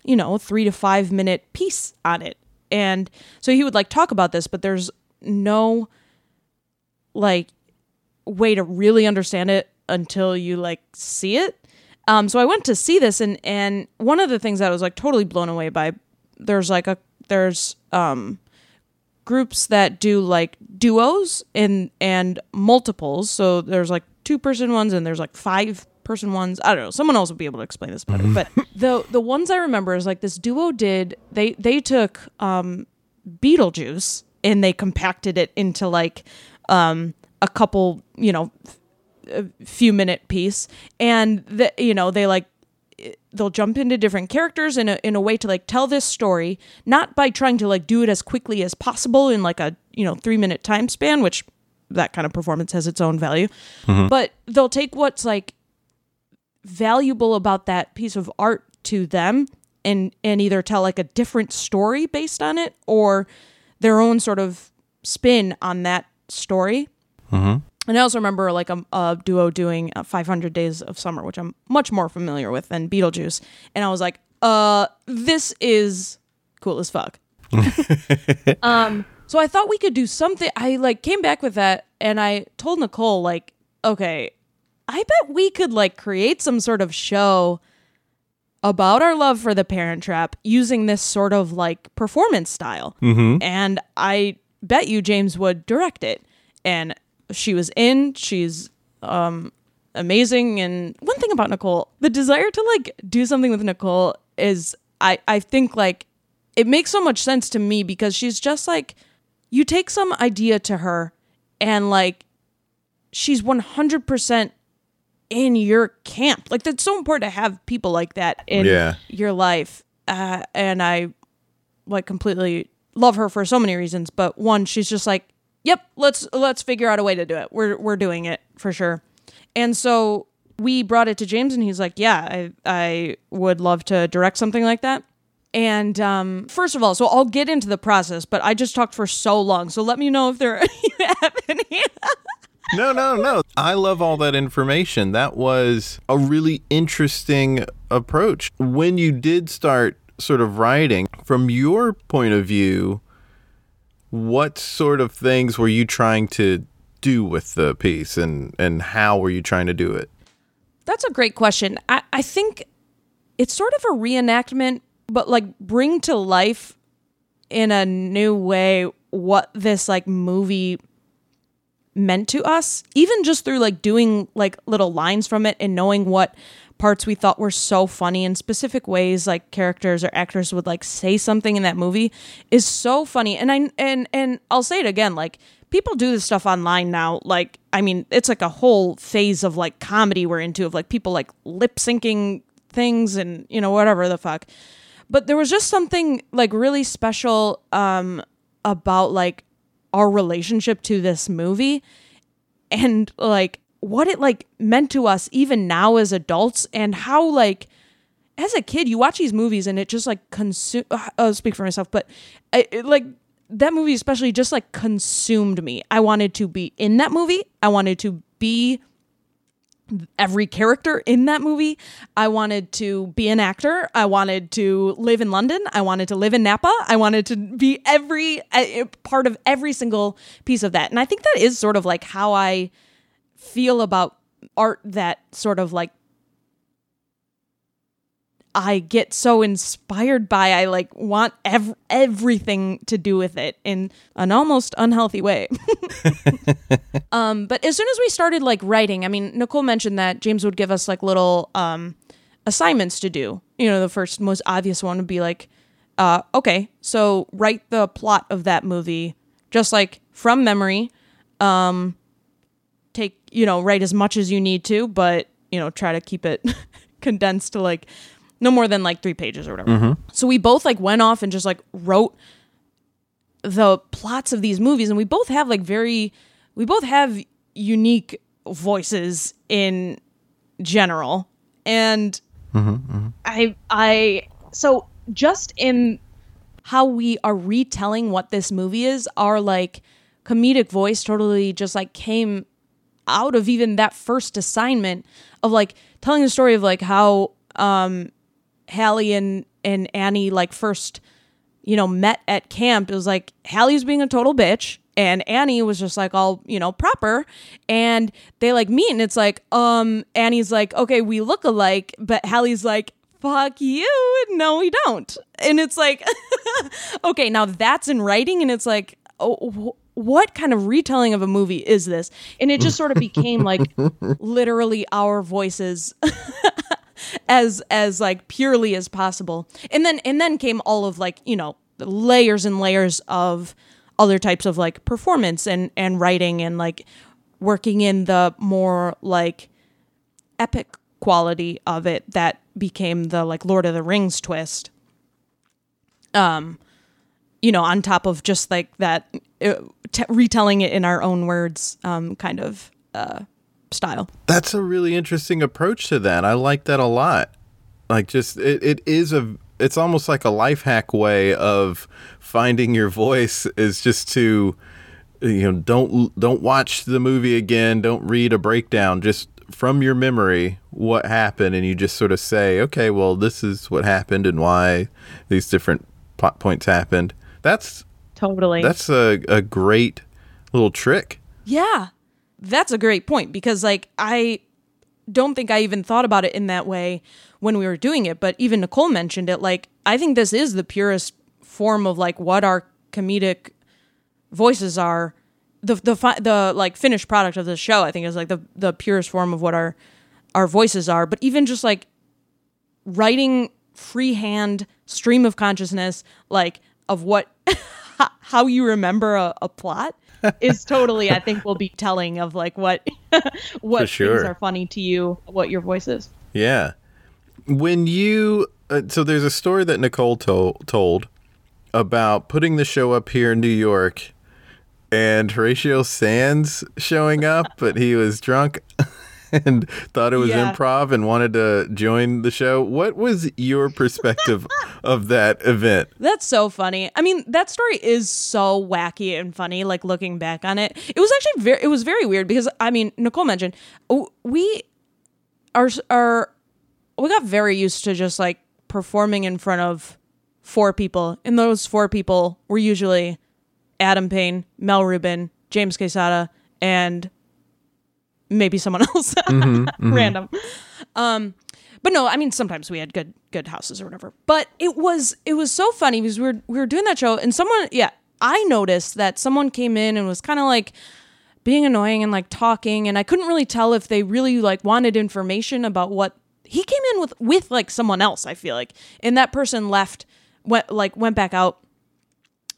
you know 3 to 5 minute piece on it. And so he would like talk about this but there's no like way to really understand it until you like see it. Um, so I went to see this, and and one of the things that I was like totally blown away by, there's like a there's um groups that do like duos and and multiples. So there's like two person ones and there's like five person ones. I don't know. Someone else will be able to explain this better. But the the ones I remember is like this duo did they they took um Beetlejuice and they compacted it into like um a couple, you know, a few minute piece and the, you know, they like they'll jump into different characters in a in a way to like tell this story not by trying to like do it as quickly as possible in like a you know 3 minute time span which that kind of performance has its own value mm-hmm. but they'll take what's like valuable about that piece of art to them and and either tell like a different story based on it or their own sort of spin on that story mm-hmm. And I also remember like a, a duo doing uh, 500 Days of Summer, which I'm much more familiar with than Beetlejuice. And I was like, uh, this is cool as fuck. um, so I thought we could do something. I like came back with that and I told Nicole, like, okay, I bet we could like create some sort of show about our love for the parent trap using this sort of like performance style. And I bet you James would direct it. And she was in, she's um amazing and one thing about Nicole, the desire to like do something with Nicole is I I think like it makes so much sense to me because she's just like you take some idea to her and like she's 100% in your camp. Like that's so important to have people like that in Yeah. your life. Uh, and I like completely love her for so many reasons, but one she's just like, "Yep, let's let's figure out a way to do it. We're we're doing it for sure." And so we brought it to James and he's like, "Yeah, I I would love to direct something like that." And um, first of all, so I'll get into the process, but I just talked for so long. So let me know if there have any. No, no, no. I love all that information. That was a really interesting approach. When you did start sort of writing, from your point of view, what sort of things were you trying to do with the piece and, and how were you trying to do it? That's a great question. I, I think it's sort of a reenactment, but like bring to life in a new way what this like movie meant to us, even just through like doing like little lines from it and knowing what parts we thought were so funny in specific ways like characters or actors would like say something in that movie is so funny. And i and and i'll say it again like people do this stuff online now like i mean it's like a whole phase of like comedy we're into of like people like lip syncing things and you know whatever the fuck. But there was just something like really special um about like our relationship to this movie. And like what it like meant to us even now as adults and how like as a kid you watch these movies and it just like consume i'll speak for myself but I, it, like that movie especially just like consumed me i wanted to be in that movie i wanted to be every character in that movie. I wanted to be an actor. I wanted to live in London. I wanted to live in Napa. I wanted to be every uh, part of every single piece of that. And I think that is sort of like how I feel about art that sort of like I get so inspired by. I like want ev- everything to do with it in an almost unhealthy way. um, but as soon as we started like writing, I mean, Nicole mentioned that James would give us like little um, assignments to do. You know, the first most obvious one would be like, uh, okay, so write the plot of that movie just like from memory. Um, you know write as much as you need to, but you know try to keep it condensed to like no more than like three pages or whatever. Mm-hmm. So we both like went off and just like wrote the plots of these movies, and we both have like very, we both have unique voices in general, and mm-hmm, mm-hmm. I I so just in how we are retelling what this movie is, our like comedic voice totally just like came out of even that first assignment of like telling the story of like how um Hallie and and Annie like first you know met at camp it was like Hallie was being a total bitch and Annie was just like all, you know, proper. And they like meet and it's like, um, Annie's like, okay, we look alike, but Hallie's like, fuck you. No, we don't. And it's like, okay, now that's in writing and it's like, oh, what kind of retelling of a movie is this? And it just sort of became like literally our voices as as like purely as possible. And then and then came all of like, you know, layers and layers of other types of like performance and and writing and like working in the more like epic quality of it that became the like Lord of the Rings twist. Um you know, on top of just like that uh, t- retelling it in our own words um kind of uh style. That's a really interesting approach to that. I like that a lot. Like just it, it is a it's almost like a life hack way of finding your voice is just to you know don't don't watch the movie again, don't read a breakdown, just from your memory what happened and you just sort of say, "Okay, well this is what happened and why these different plot points happened." That's Totally. that's a a great little trick. Yeah. That's a great point because like I don't think I even thought about it in that way when we were doing it, but even Nicole mentioned it like I think this is the purest form of like what our comedic voices are the the fi- the like finished product of the show I think is like the the purest form of what our our voices are, but even just like writing freehand stream of consciousness like of what how you remember a, a plot is totally I think will be telling of like what what sure. things are funny to you, what your voice is. Yeah. When you uh, so there's a story that Nicole to- told about putting the show up here in New York and Horatio Sanz showing up, but he was drunk and thought it was Yeah. improv and wanted to join the show. What was your perspective of that event? That's so funny. I mean, that story is so wacky and funny. Like looking back on it, it was actually very. It was very weird because I mean, Nicole mentioned we are are we got very used to just like performing in front of four people, and those four people were usually Adam Payne, Mel Rubin, James Quesada, and maybe someone else random. Um, but no, I mean sometimes we had good good houses or whatever. But it was it was so funny because we were we were doing that show and someone yeah I noticed that someone came in and was kind of like being annoying and like talking and I couldn't really tell if they really like wanted information about what he came in with with like someone else I feel like and that person left went like went back out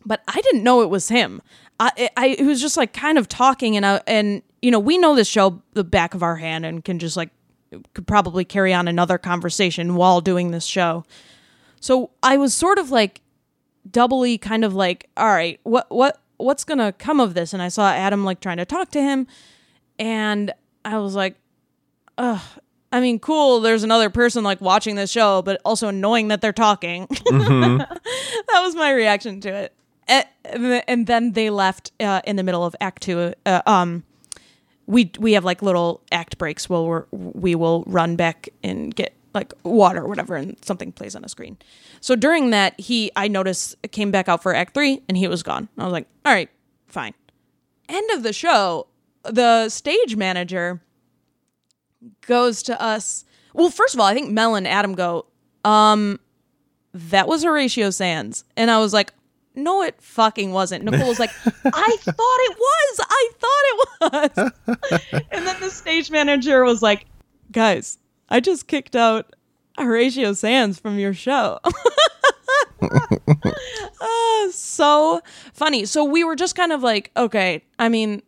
but I didn't know it was him. I, I it was just like kind of talking and I, and you know we know this show the back of our hand and can just like could probably carry on another conversation while doing this show. So I was sort of like doubly kind of like all right what what what's gonna come of this and I saw Adam like trying to talk to him and I was like ugh I mean cool there's another person like watching this show but also annoying that they're talking that was my reaction to it. And and then they left uh, in the middle of Act Two. Uh, um, we we have like little act breaks where we're, we will run back and get like water or whatever, and something plays on a screen. So during that, he I noticed came back out for Act Three, and he was gone. I was like, all right, fine. End of the show. The stage manager goes to us. Well, first of all, I think Mel and Adam go, um, that was Horatio Sanz. And I was like, no, it fucking wasn't. Nicole was like, I thought it was. I thought it was. and then the stage manager was like, guys, I just kicked out Horatio Sanz from your show. Ah, so funny. So we were just kind of like, okay, I mean,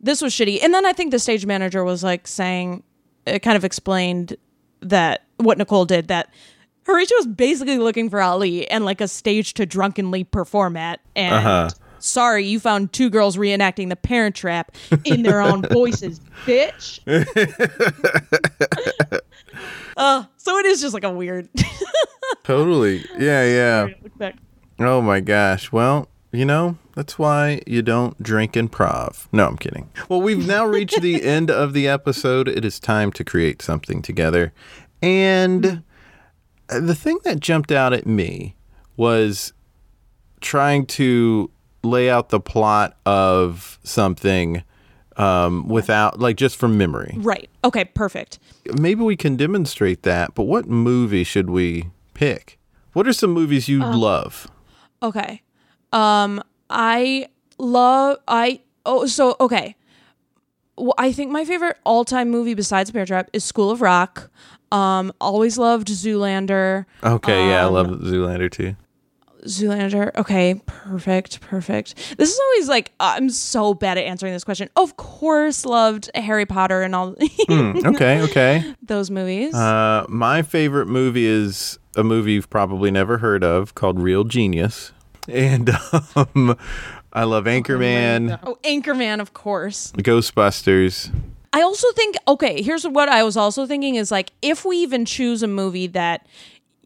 this was shitty. And then I think the stage manager was like saying, it kind of explained that what Nicole did that Horatio was basically looking for Ali and like a stage to drunkenly perform at. And Uh-huh. sorry, you found two girls reenacting the parent trap in their own voices, bitch. uh, so it is just like a weird. Totally. Yeah, yeah. Back. Oh my gosh. Well, you know, that's why you don't drink improv. No, I'm kidding. Well, we've now reached the end of the episode. It is time to create something together. And the thing that jumped out at me was trying to lay out the plot of something um, without, like, just from memory. Right. Okay, perfect. Maybe we can demonstrate that, but what movie should we pick? What are some movies you love? Okay. Um I love I oh so okay. Well, I think my favorite all-time movie besides Parent Trap is School of Rock. Um always loved Zoolander. Okay, yeah, I Um, love Zoolander too. Zoolander. Okay, perfect, perfect. This is always like I'm so bad at answering this question. Of course, loved Harry Potter and all Hmm, okay, okay. those movies. Uh, my favorite movie is a movie you've probably never heard of called Real Genius. And um, I love Anchorman, oh, Anchorman, of course. Ghostbusters. I also think okay, here's what I was also thinking is like if we even choose a movie that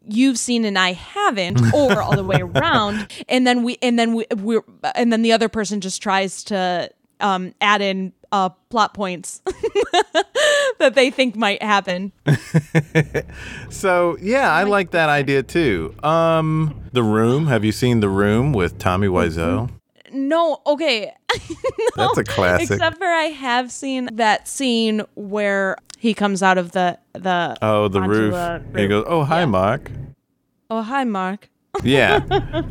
you've seen and I haven't or all the way around and then we and then we we're and then the other person just tries to um add in uh plot points that they think might happen. So yeah, I like that idea too. Um, The Room. Have you seen The Room with Tommy Wiseau? No, okay. That's a classic. Except for I have seen that scene where he comes out of the the oh, the roof. And he goes, "Oh, hi, Yeah. Mark." Oh, hi Mark. Yeah.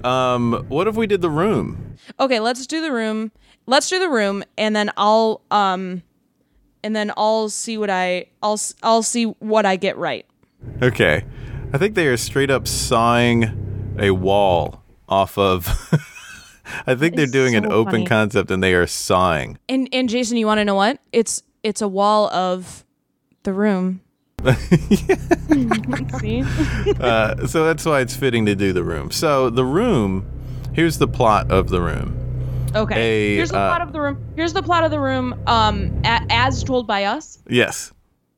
um, what if we did The Room? Okay, let's do the room. Let's do the room, and then I'll um, and then I'll see what I I'll I'll see what I get right. Okay. I think they are straight up sawing a wall off of. I think they're doing an open funny. concept and they are sawing. And and Jason, you want to know what? It's it's a wall of the room. see? Uh, so that's why it's fitting to do the room. So the room, here's the plot of the room. Okay. A, Here's the uh, plot of the room. Here's the plot of the room. Um, a- as told by us. Yes.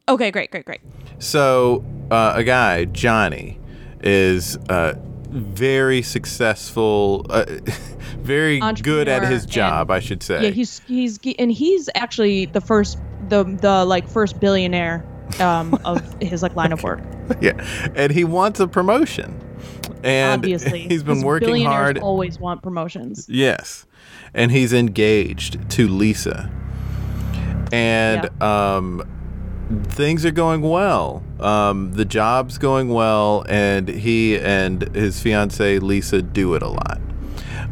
Okay, great, great, great. So uh, a guy, Johnny, is uh, very successful, uh, very good at his job, I should say. Yeah, he's he's and he's actually the first the the like first billionaire um of his like line of work. yeah, and he wants a promotion, and obviously, he's been working billionaires hard. Always want promotions. Yes, and he's engaged to Lisa, and um, things are going well. Um, the job's going well, and he and his fiancee Lisa do it a lot.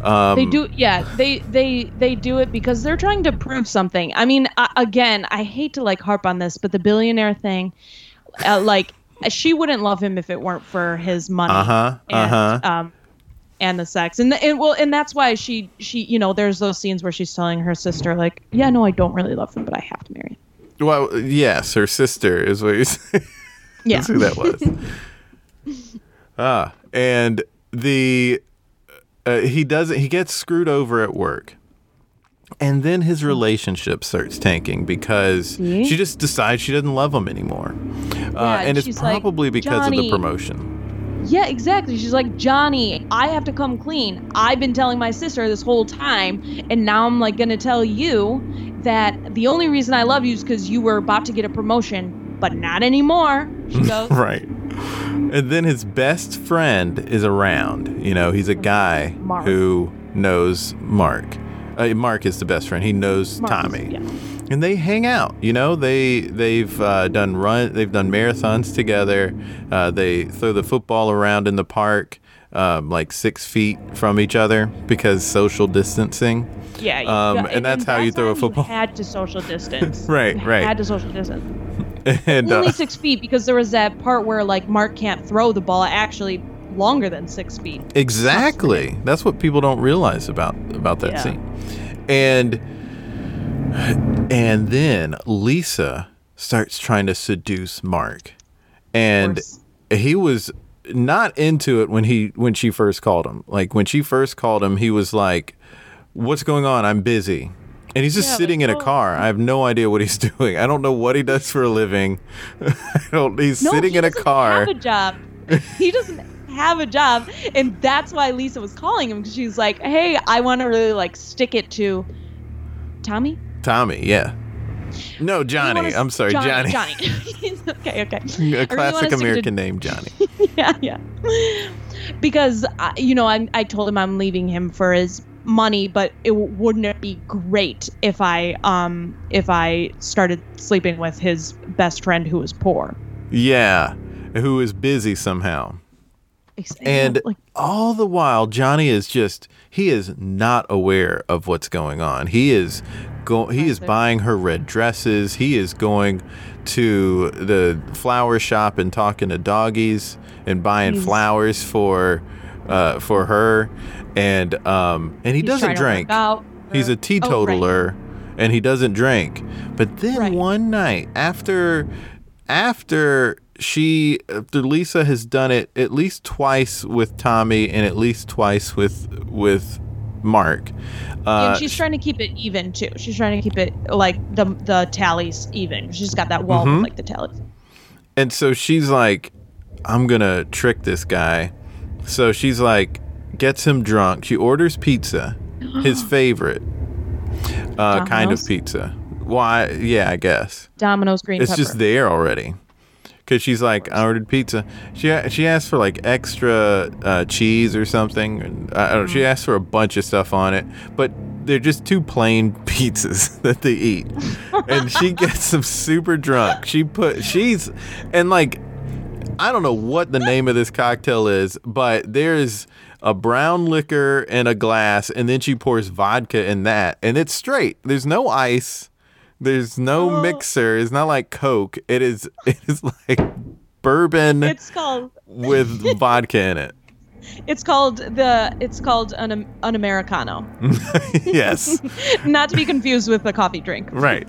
Um, They do, yeah. They they they do it because they're trying to prove something. I mean, I, again, I hate to like harp on this, but the billionaire thing, uh, like, she wouldn't love him if it weren't for his money. Uh-huh, and, uh-huh. Um, and the sex, and the, and well, and that's why she she you know, there's those scenes where she's telling her sister like, yeah, no, I don't really love him, but I have to marry him. Well, yes, her sister is what you say. Yeah. That's who that was. ah, and the uh, he doesn't. He gets screwed over at work, and then his relationship starts tanking because See? she just decides she doesn't love him anymore, uh, and and it's she's like, probably because of the promotion. Yeah, exactly. She's like, Johnny, I have to come clean. I've been telling my sister this whole time, and now I'm like gonna tell you that the only reason I love you is because you were about to get a promotion, but not anymore. She goes, Right. And then his best friend is around. You know, he's a guy Mark. who knows Mark. Uh, Mark is the best friend. He knows Mark is- Tommy. yeah. And they hang out. You know, they they've uh, done run. They've done marathons together. Uh, they throw the football around in the park, um, like six feet from each other because social distancing. Yeah, Um, and that's how you throw a football. You had to social distance. Right, You right. Had to social distance. And uh, Only six feet because there was that part where like Mark can't throw the ball actually longer than six feet. Exactly. That's what people don't realize about about that Yeah. scene. And and then Lisa starts trying to seduce Mark. And he was not into it when he when she first called him. Like when she first called him, he was like, "What's going on? I'm busy." And he's just Yeah, sitting in a oh. car. I have no idea what he's doing. I don't know what he does for a living. I don't. He's No, sitting he in a doesn't car. Have a job. he doesn't have a job, and that's why Lisa was calling him because she's like, "Hey, I want to really like stick it to Tommy." Tommy, yeah. No, Johnny. I'm sorry, Johnny. Johnny. okay, okay. A really classic American name, Johnny. yeah, yeah. Because I, you know, I I told him I'm leaving him for his money, but it wouldn't it be great if I um if I started sleeping with his best friend who was poor. Yeah, who is busy somehow. And like, all the while, Johnny is just, he is not aware of what's going on. He is go, he is buying her red dresses. He is going to the flower shop and talking to doggies and buying flowers for uh, for her. And um and he doesn't trying to work drink. He's a teetotaler and he doesn't drink. But then Right. one night after after she Lisa has done it at least twice with Tommy and at least twice with with Mark. Uh, and she's trying to keep it even too. She's trying to keep it like the the tallies even. She's got that wall Mhm. with like the tallies. And so she's like, I'm gonna trick this guy. So she's like, gets him drunk. She orders pizza, his favorite uh, kind of pizza. Why? Yeah, I guess. Domino's green it's pepper. just there already. Cause she's like, I ordered pizza. She she asked for like extra uh, cheese or something. And I don't know. She asked for a bunch of stuff on it, but they're just two plain pizzas that they eat. and she gets them super drunk. She put she's and like I don't know what the name of this cocktail is, but there's a brown liquor in a glass, and then she pours vodka in that, and it's straight. There's no ice. There's no Oh. mixer. It's not like Coke. It is. It is like bourbon it's called with vodka in it. It's called the it's called an an americano. yes. Not to be confused with a coffee drink. Right.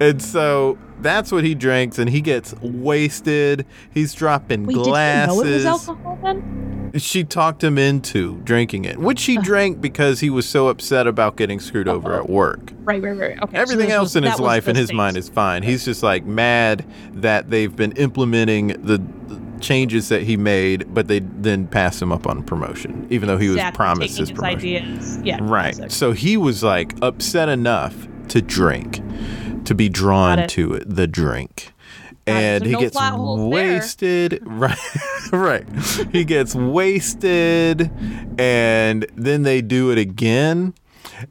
And so that's what he drinks, and he gets wasted. He's dropping Wait, glasses. did you know it was alcohol then? She talked him into drinking it, which he drank because he was so upset about getting screwed over at work. Right, right, right. Okay. Everything this else was- in his life, in his mind, is fine. He's just like mad that they've been implementing the the changes that he made, but they then passed him up on promotion, even though he was promised taking his his promotion. ideas. Yeah. Right. classic. So he was like upset enough to drink, to be drawn it. to it, the drink. Got. And So he no gets holes there. wasted. Right. right. He gets wasted and then they do it again.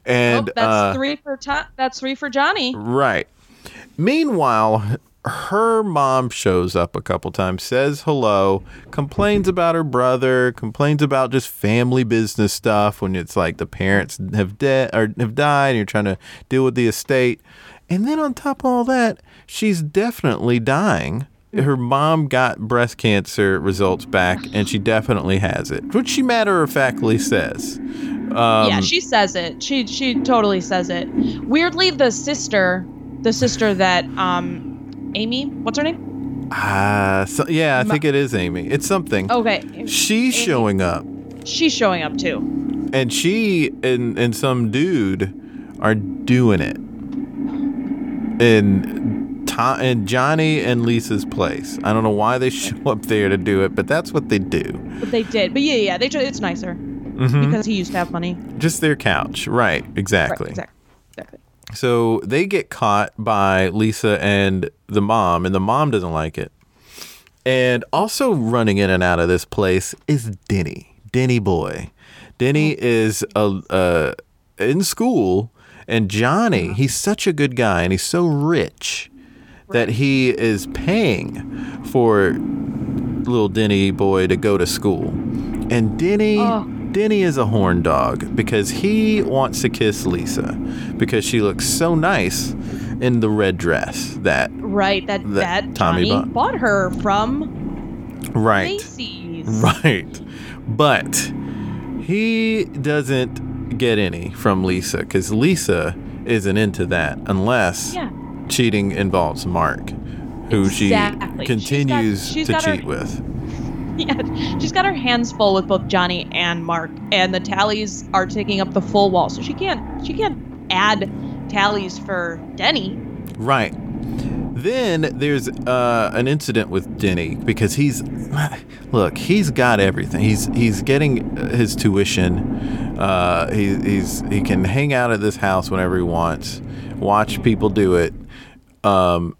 And oh, that's uh, three for to- that's three for Johnny. Right. Meanwhile, her mom shows up a couple times, says hello, complains about her brother, complains about just family business stuff when it's like the parents have dead or have died and you're trying to deal with the estate. And then on top of all that, she's definitely dying. Her mom got breast cancer results back and she definitely has it, which she matter of factly says. Um, yeah, she says it. She she totally says it. Weirdly, the sister, the sister that um, Amy, what's her name? Ah, so, yeah, I think it is Amy. It's something. Okay, She's Amy. showing up, she's showing up too. and she and and some dude are doing it in Tom in Johnny and Lisa's place. I don't know why they show up there to do it, but that's what they do. But they did. But yeah, yeah, they it's nicer Mhm. because he used to have money. Just their couch, right? Exactly. Right, exactly. So they get caught by Lisa and the mom, and the mom doesn't like it. And also running in and out of this place is Denny, Denny boy. Denny is a, uh, in school, and Johnny, he's such a good guy, and he's so rich that he is paying for little Denny boy to go to school. And Denny, Oh. Denny is a horn dog because he wants to kiss Lisa because she looks so nice in the red dress that Right. That That that, Tommy bought. bought her from right Macy's. right but he doesn't get any from Lisa because Lisa isn't into that unless Yeah. cheating involves Mark who Exactly. she She's got- continues she's to got her- cheat with Yeah, she's got her hands full with both Johnny and Mark, and the tallies are taking up the full wall. So she can't she can't add tallies for Denny. Right. Then there's uh, an incident with Denny because he's look he's got everything. He's he's getting his tuition. Uh, he, he's he can hang out at this house whenever he wants, watch people do it. Um,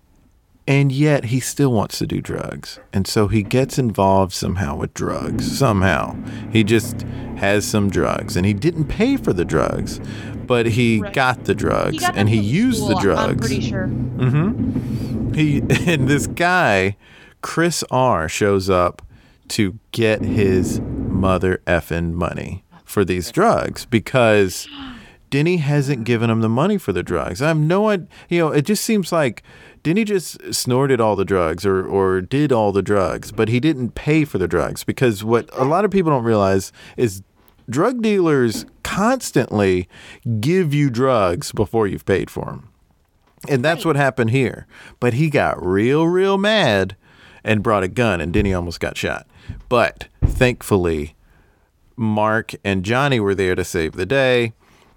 And yet he still wants to do drugs. And so he gets involved somehow with drugs. Somehow. He just has some drugs. And he didn't pay for the drugs, but he Right. got the drugs He got and he used the drugs. I'm pretty sure. Mm-hmm. He and this guy, Chris R, shows up to get his mother effing money for these drugs because Denny hasn't given him the money for the drugs. I have no idea. You know, it just seems like Denny just snorted all the drugs or or did all the drugs, but he didn't pay for the drugs because what a lot of people don't realize is drug dealers constantly give you drugs before you've paid for them. And that's what happened here. But he got real, real mad and brought a gun, and Denny almost got shot. But thankfully, Mark and Johnny were there to save the day.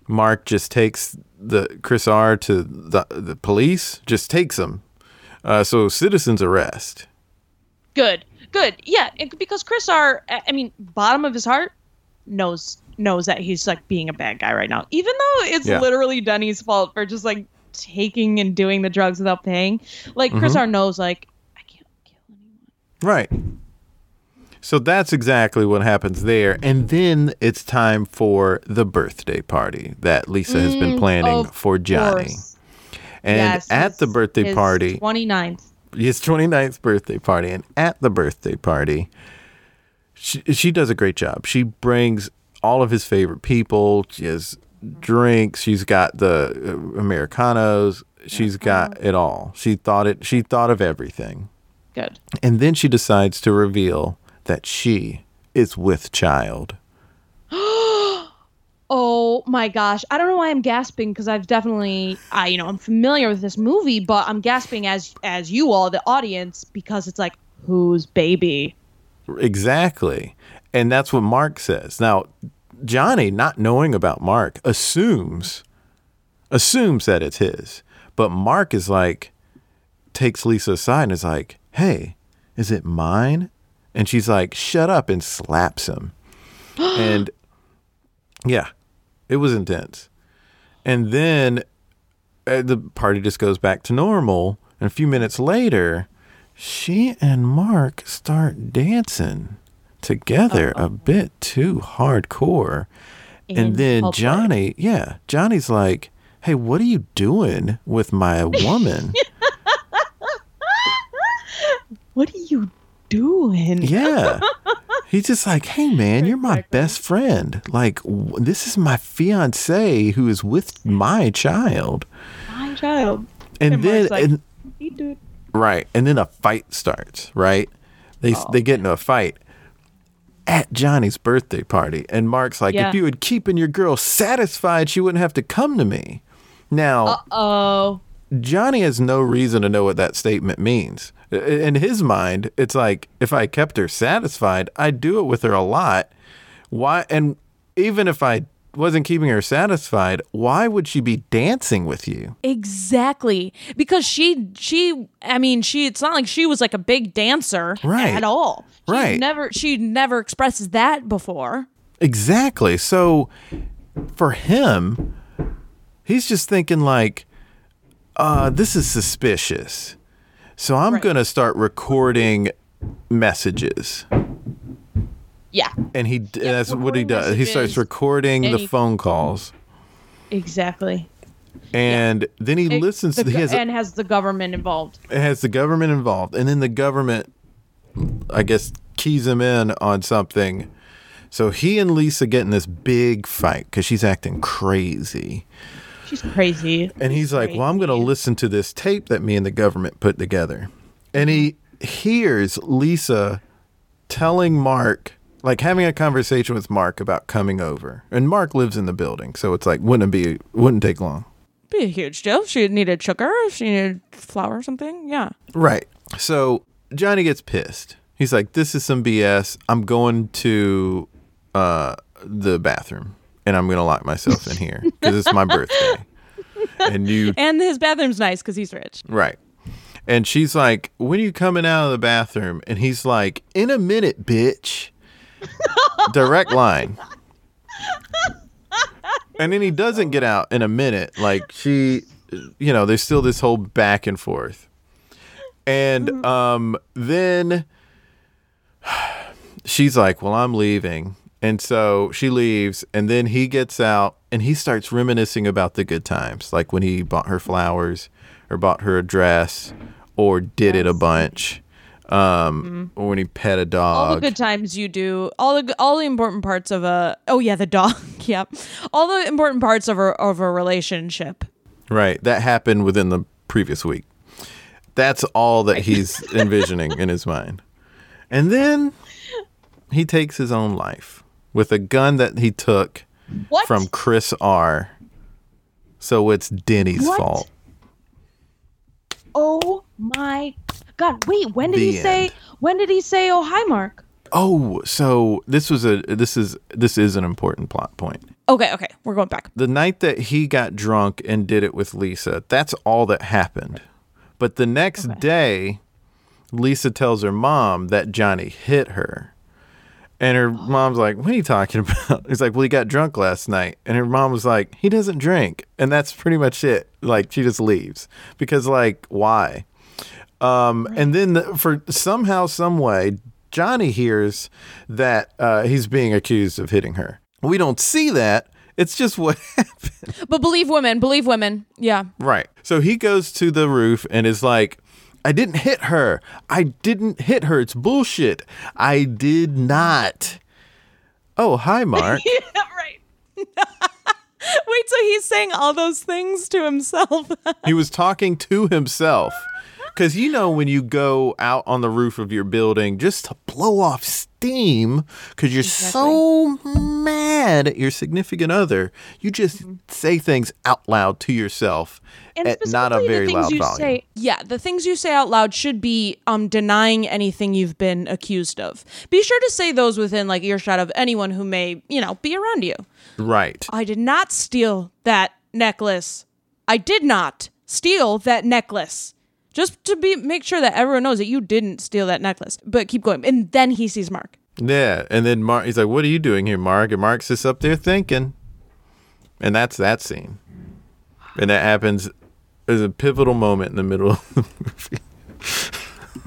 Mark just takes the Chris R to the the police, just takes him. Uh, so citizens arrest. Good, good, yeah. it- because Chris R, I mean, bottom of his heart, knows knows that he's like being a bad guy right now, even though it's Yeah. literally Denny's fault for just like taking and doing the drugs without paying. Like Chris Mm-hmm. R knows, like I can't kill anyone. Right. So that's exactly what happens there. And then it's time for the birthday party that Lisa has been planning Mm, for Johnny. course. And Yes, at his- the birthday his party, 29th. his 29th birthday party and at the birthday party she, she does a great job she brings all of his favorite people she has drinks she's got the uh, americanos she's got it all she thought it she thought of everything Good. and then she decides to reveal that she is with child Oh my gosh. I don't know why I'm gasping because I've definitely I you know, I'm familiar with this movie, but I'm gasping as as you all, the audience, because it's like, whose baby? Exactly. And that's what Mark says. Now, Johnny, not knowing about Mark, assumes assumes that it's his. But Mark is like takes Lisa aside and is like, "Hey, is it mine?" And she's like, "Shut up," and slaps him. and yeah, it was intense. And then uh, the party just goes back to normal. And a few minutes later, she and Mark start dancing together a bit too hardcore. And In then. Johnny, yeah, Johnny's like, "Hey, what are you doing with my woman?" What are you doing? yeah. He's just like, "Hey man, you're my best friend. Like w- this is my fiance who is with my child." My child. And, And then like- and, He dude. Right. And then a fight starts, right? They Oh, they get into a fight at Johnny's birthday party. And Mark's like, Yeah. if you had keeping your girl satisfied, she wouldn't have to come to me. Now, Oh. Johnny has no reason to know what that statement means. In his mind, it's like if I kept her satisfied, I'd do it with her a lot. Why and even if I wasn't keeping her satisfied, why would she be dancing with you? Exactly. Because she she I mean, she it's not like she was like a big dancer Right. at all. She Right. Never she never expresses that before. Exactly. So for him, he's just thinking like, uh, this is suspicious. So I'm Right. gonna start recording messages. Yeah. And he that's what he recording does. He starts recording and the he- phone calls. Exactly. And then he It- listens the he has and has the government involved. it has the government involved and then the government i guess keys him in on something so he and lisa get in this big fight because she's acting crazy She's crazy. and he's like well i'm going to listen to this tape that me and the government put together and he hears lisa telling mark like having a conversation with mark about coming over and mark lives in the building so it's like wouldn't it be wouldn't take long Be a huge deal. She needed sugar, she needed flour or something. Yeah. Right. So Johnny gets pissed. He's like, "This is some BS. I'm going to uh, the bathroom, and I'm gonna lock myself in here because it's my birthday." And you, And his bathroom's nice because he's rich. right? And she's like, "When are you coming out of the bathroom?" And he's like, "In a minute, bitch." Direct line. And then he doesn't get out in a minute. Like she, you know, there's still this whole back and forth. And um, then she's like, Well, I'm leaving. And so she leaves, and then he gets out and he starts reminiscing about the good times, like when he bought her flowers or bought her a dress or did it a bunch, um, or when he pet a dog. all the good times you do all the all the important parts of a oh yeah the dog yep all the important parts of a of a relationship Right. That happened within the previous week. That's all that he's envisioning in his mind. And then he takes his own life with a gun that he took What? from Chris R. So it's Denny's What? fault. Oh my God! Wait, when did The he say? When did he say? Oh, hi, Mark. Oh, so this was a this is this is an important plot point. okay okay we're going back The night that he got drunk and did it with Lisa, that's all that happened. But the next day, Lisa tells her mom that Johnny hit her. And her mom's like, What are you talking about? He's like, Well, he got drunk last night. And her mom was like, He doesn't drink. And that's pretty much it. Like, she just leaves. Because, like, why? Um, and then the, for somehow, some way, Johnny hears that uh, he's being accused of hitting her. We don't see that. It's just what happened. but believe women believe women yeah Right. So he goes to the roof and is like, I didn't hit her. I didn't hit her. It's bullshit. I did not. Oh, hi, Mark. yeah, right. wait so he's saying all those things to himself he was talking to himself. Because you know, when you go out on the roof of your building just to blow off steam, because you're so mad at your significant other, you just say things out loud to yourself And at not a very loud you volume. say. Yeah, the things you say out loud should be um denying anything you've been accused of. Be sure to say those within like earshot of anyone who may, you know, be around you. Right. I did not steal that necklace. I did not steal that necklace. Just to be make sure that everyone knows that you didn't steal that necklace. But keep going. And then he sees Mark. Yeah, and then Mark, he's like, "What are you doing here, Mark?" And Mark's just up there thinking, and that's that scene. And that happens. There's a pivotal moment in the middle of the movie.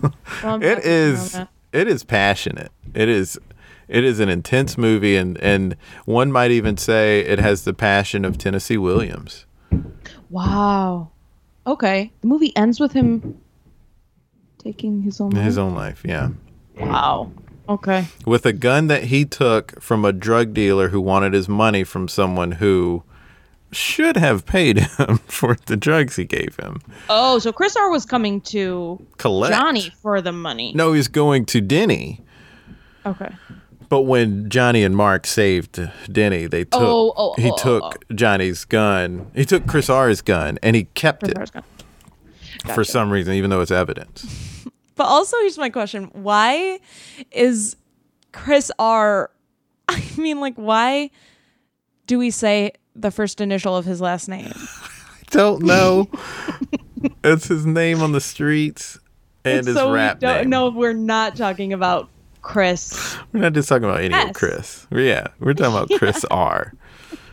Well, I'm It not- is. It is passionate. It is. It is an intense movie, and and one might even say it has the passion of Tennessee Williams. Wow. Okay. The movie ends with him taking his own. His own life, yeah, Wow. Okay. with a gun that he took from a drug dealer who wanted his money from someone who should have paid him for the drugs he gave him. Oh, so Chris R was coming to Collect. Johnny for the money. No, he's going to Denny. Okay. But when Johnny and Mark saved Denny, they took Oh, oh, he oh, oh, took oh. Johnny's gun. He took Chris R's gun and he kept Chris it R's gone. for some reason, even though it's evidence. But also, here's my question: Why is Chris R? I mean, like, why do we say the first initial of his last name? I don't know. it's his name on the streets and his so rap we don't name. know if we're not talking about Chris. We're not just talking about any old Yes. Chris. Yeah, we're talking about Chris R.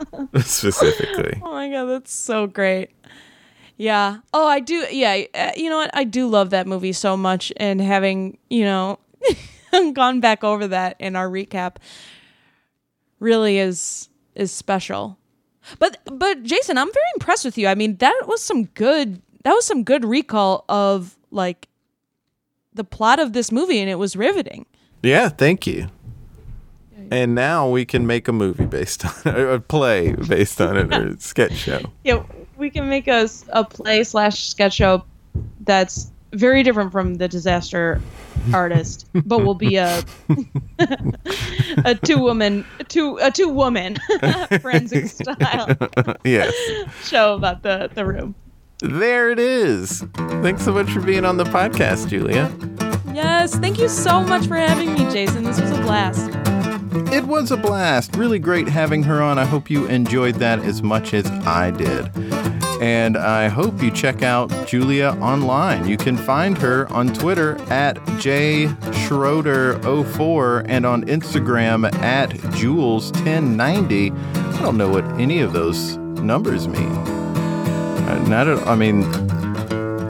specifically. Oh my god, that's so great. Yeah. Oh, I do. Yeah. uh, You know what? I do love that movie so much, and having you know gone back over that in our recap really is is special. But but Jason, I'm very impressed with you. I mean, that was some good. That was some good recall of like the plot of this movie, and it was riveting. Yeah, thank you. And now we can make a movie based on it, a play based on it, or a sketch show. Yeah, we can make a, a play slash sketch show that's very different from the disaster artist, but will be a a two woman two a two woman forensic style yes. show about the the room. There it is. Thanks so much for being on the podcast, Julia. Yes, thank you so much for having me, Jason. This was a blast. It was a blast. Really great having her on. I hope you enjoyed that as much as I did. And I hope you check out Julia online. You can find her on Twitter at jschroeder04 and on Instagram at jules1090. I don't know what any of those numbers mean. Uh, Not at, I mean,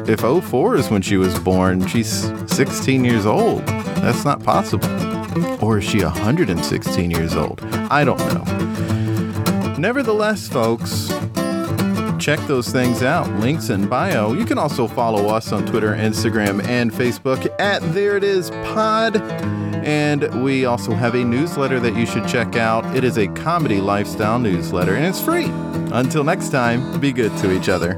if 04 is when she was born, she's 16 years old. That's not possible. Or is she 116 years old? I don't know. Nevertheless, folks, check those things out. Links in bio. You can also follow us on Twitter, Instagram, and Facebook at There It Is Pod. And we also have a newsletter that you should check out. It is a comedy lifestyle newsletter, and it's free. Until next time, be good to each other.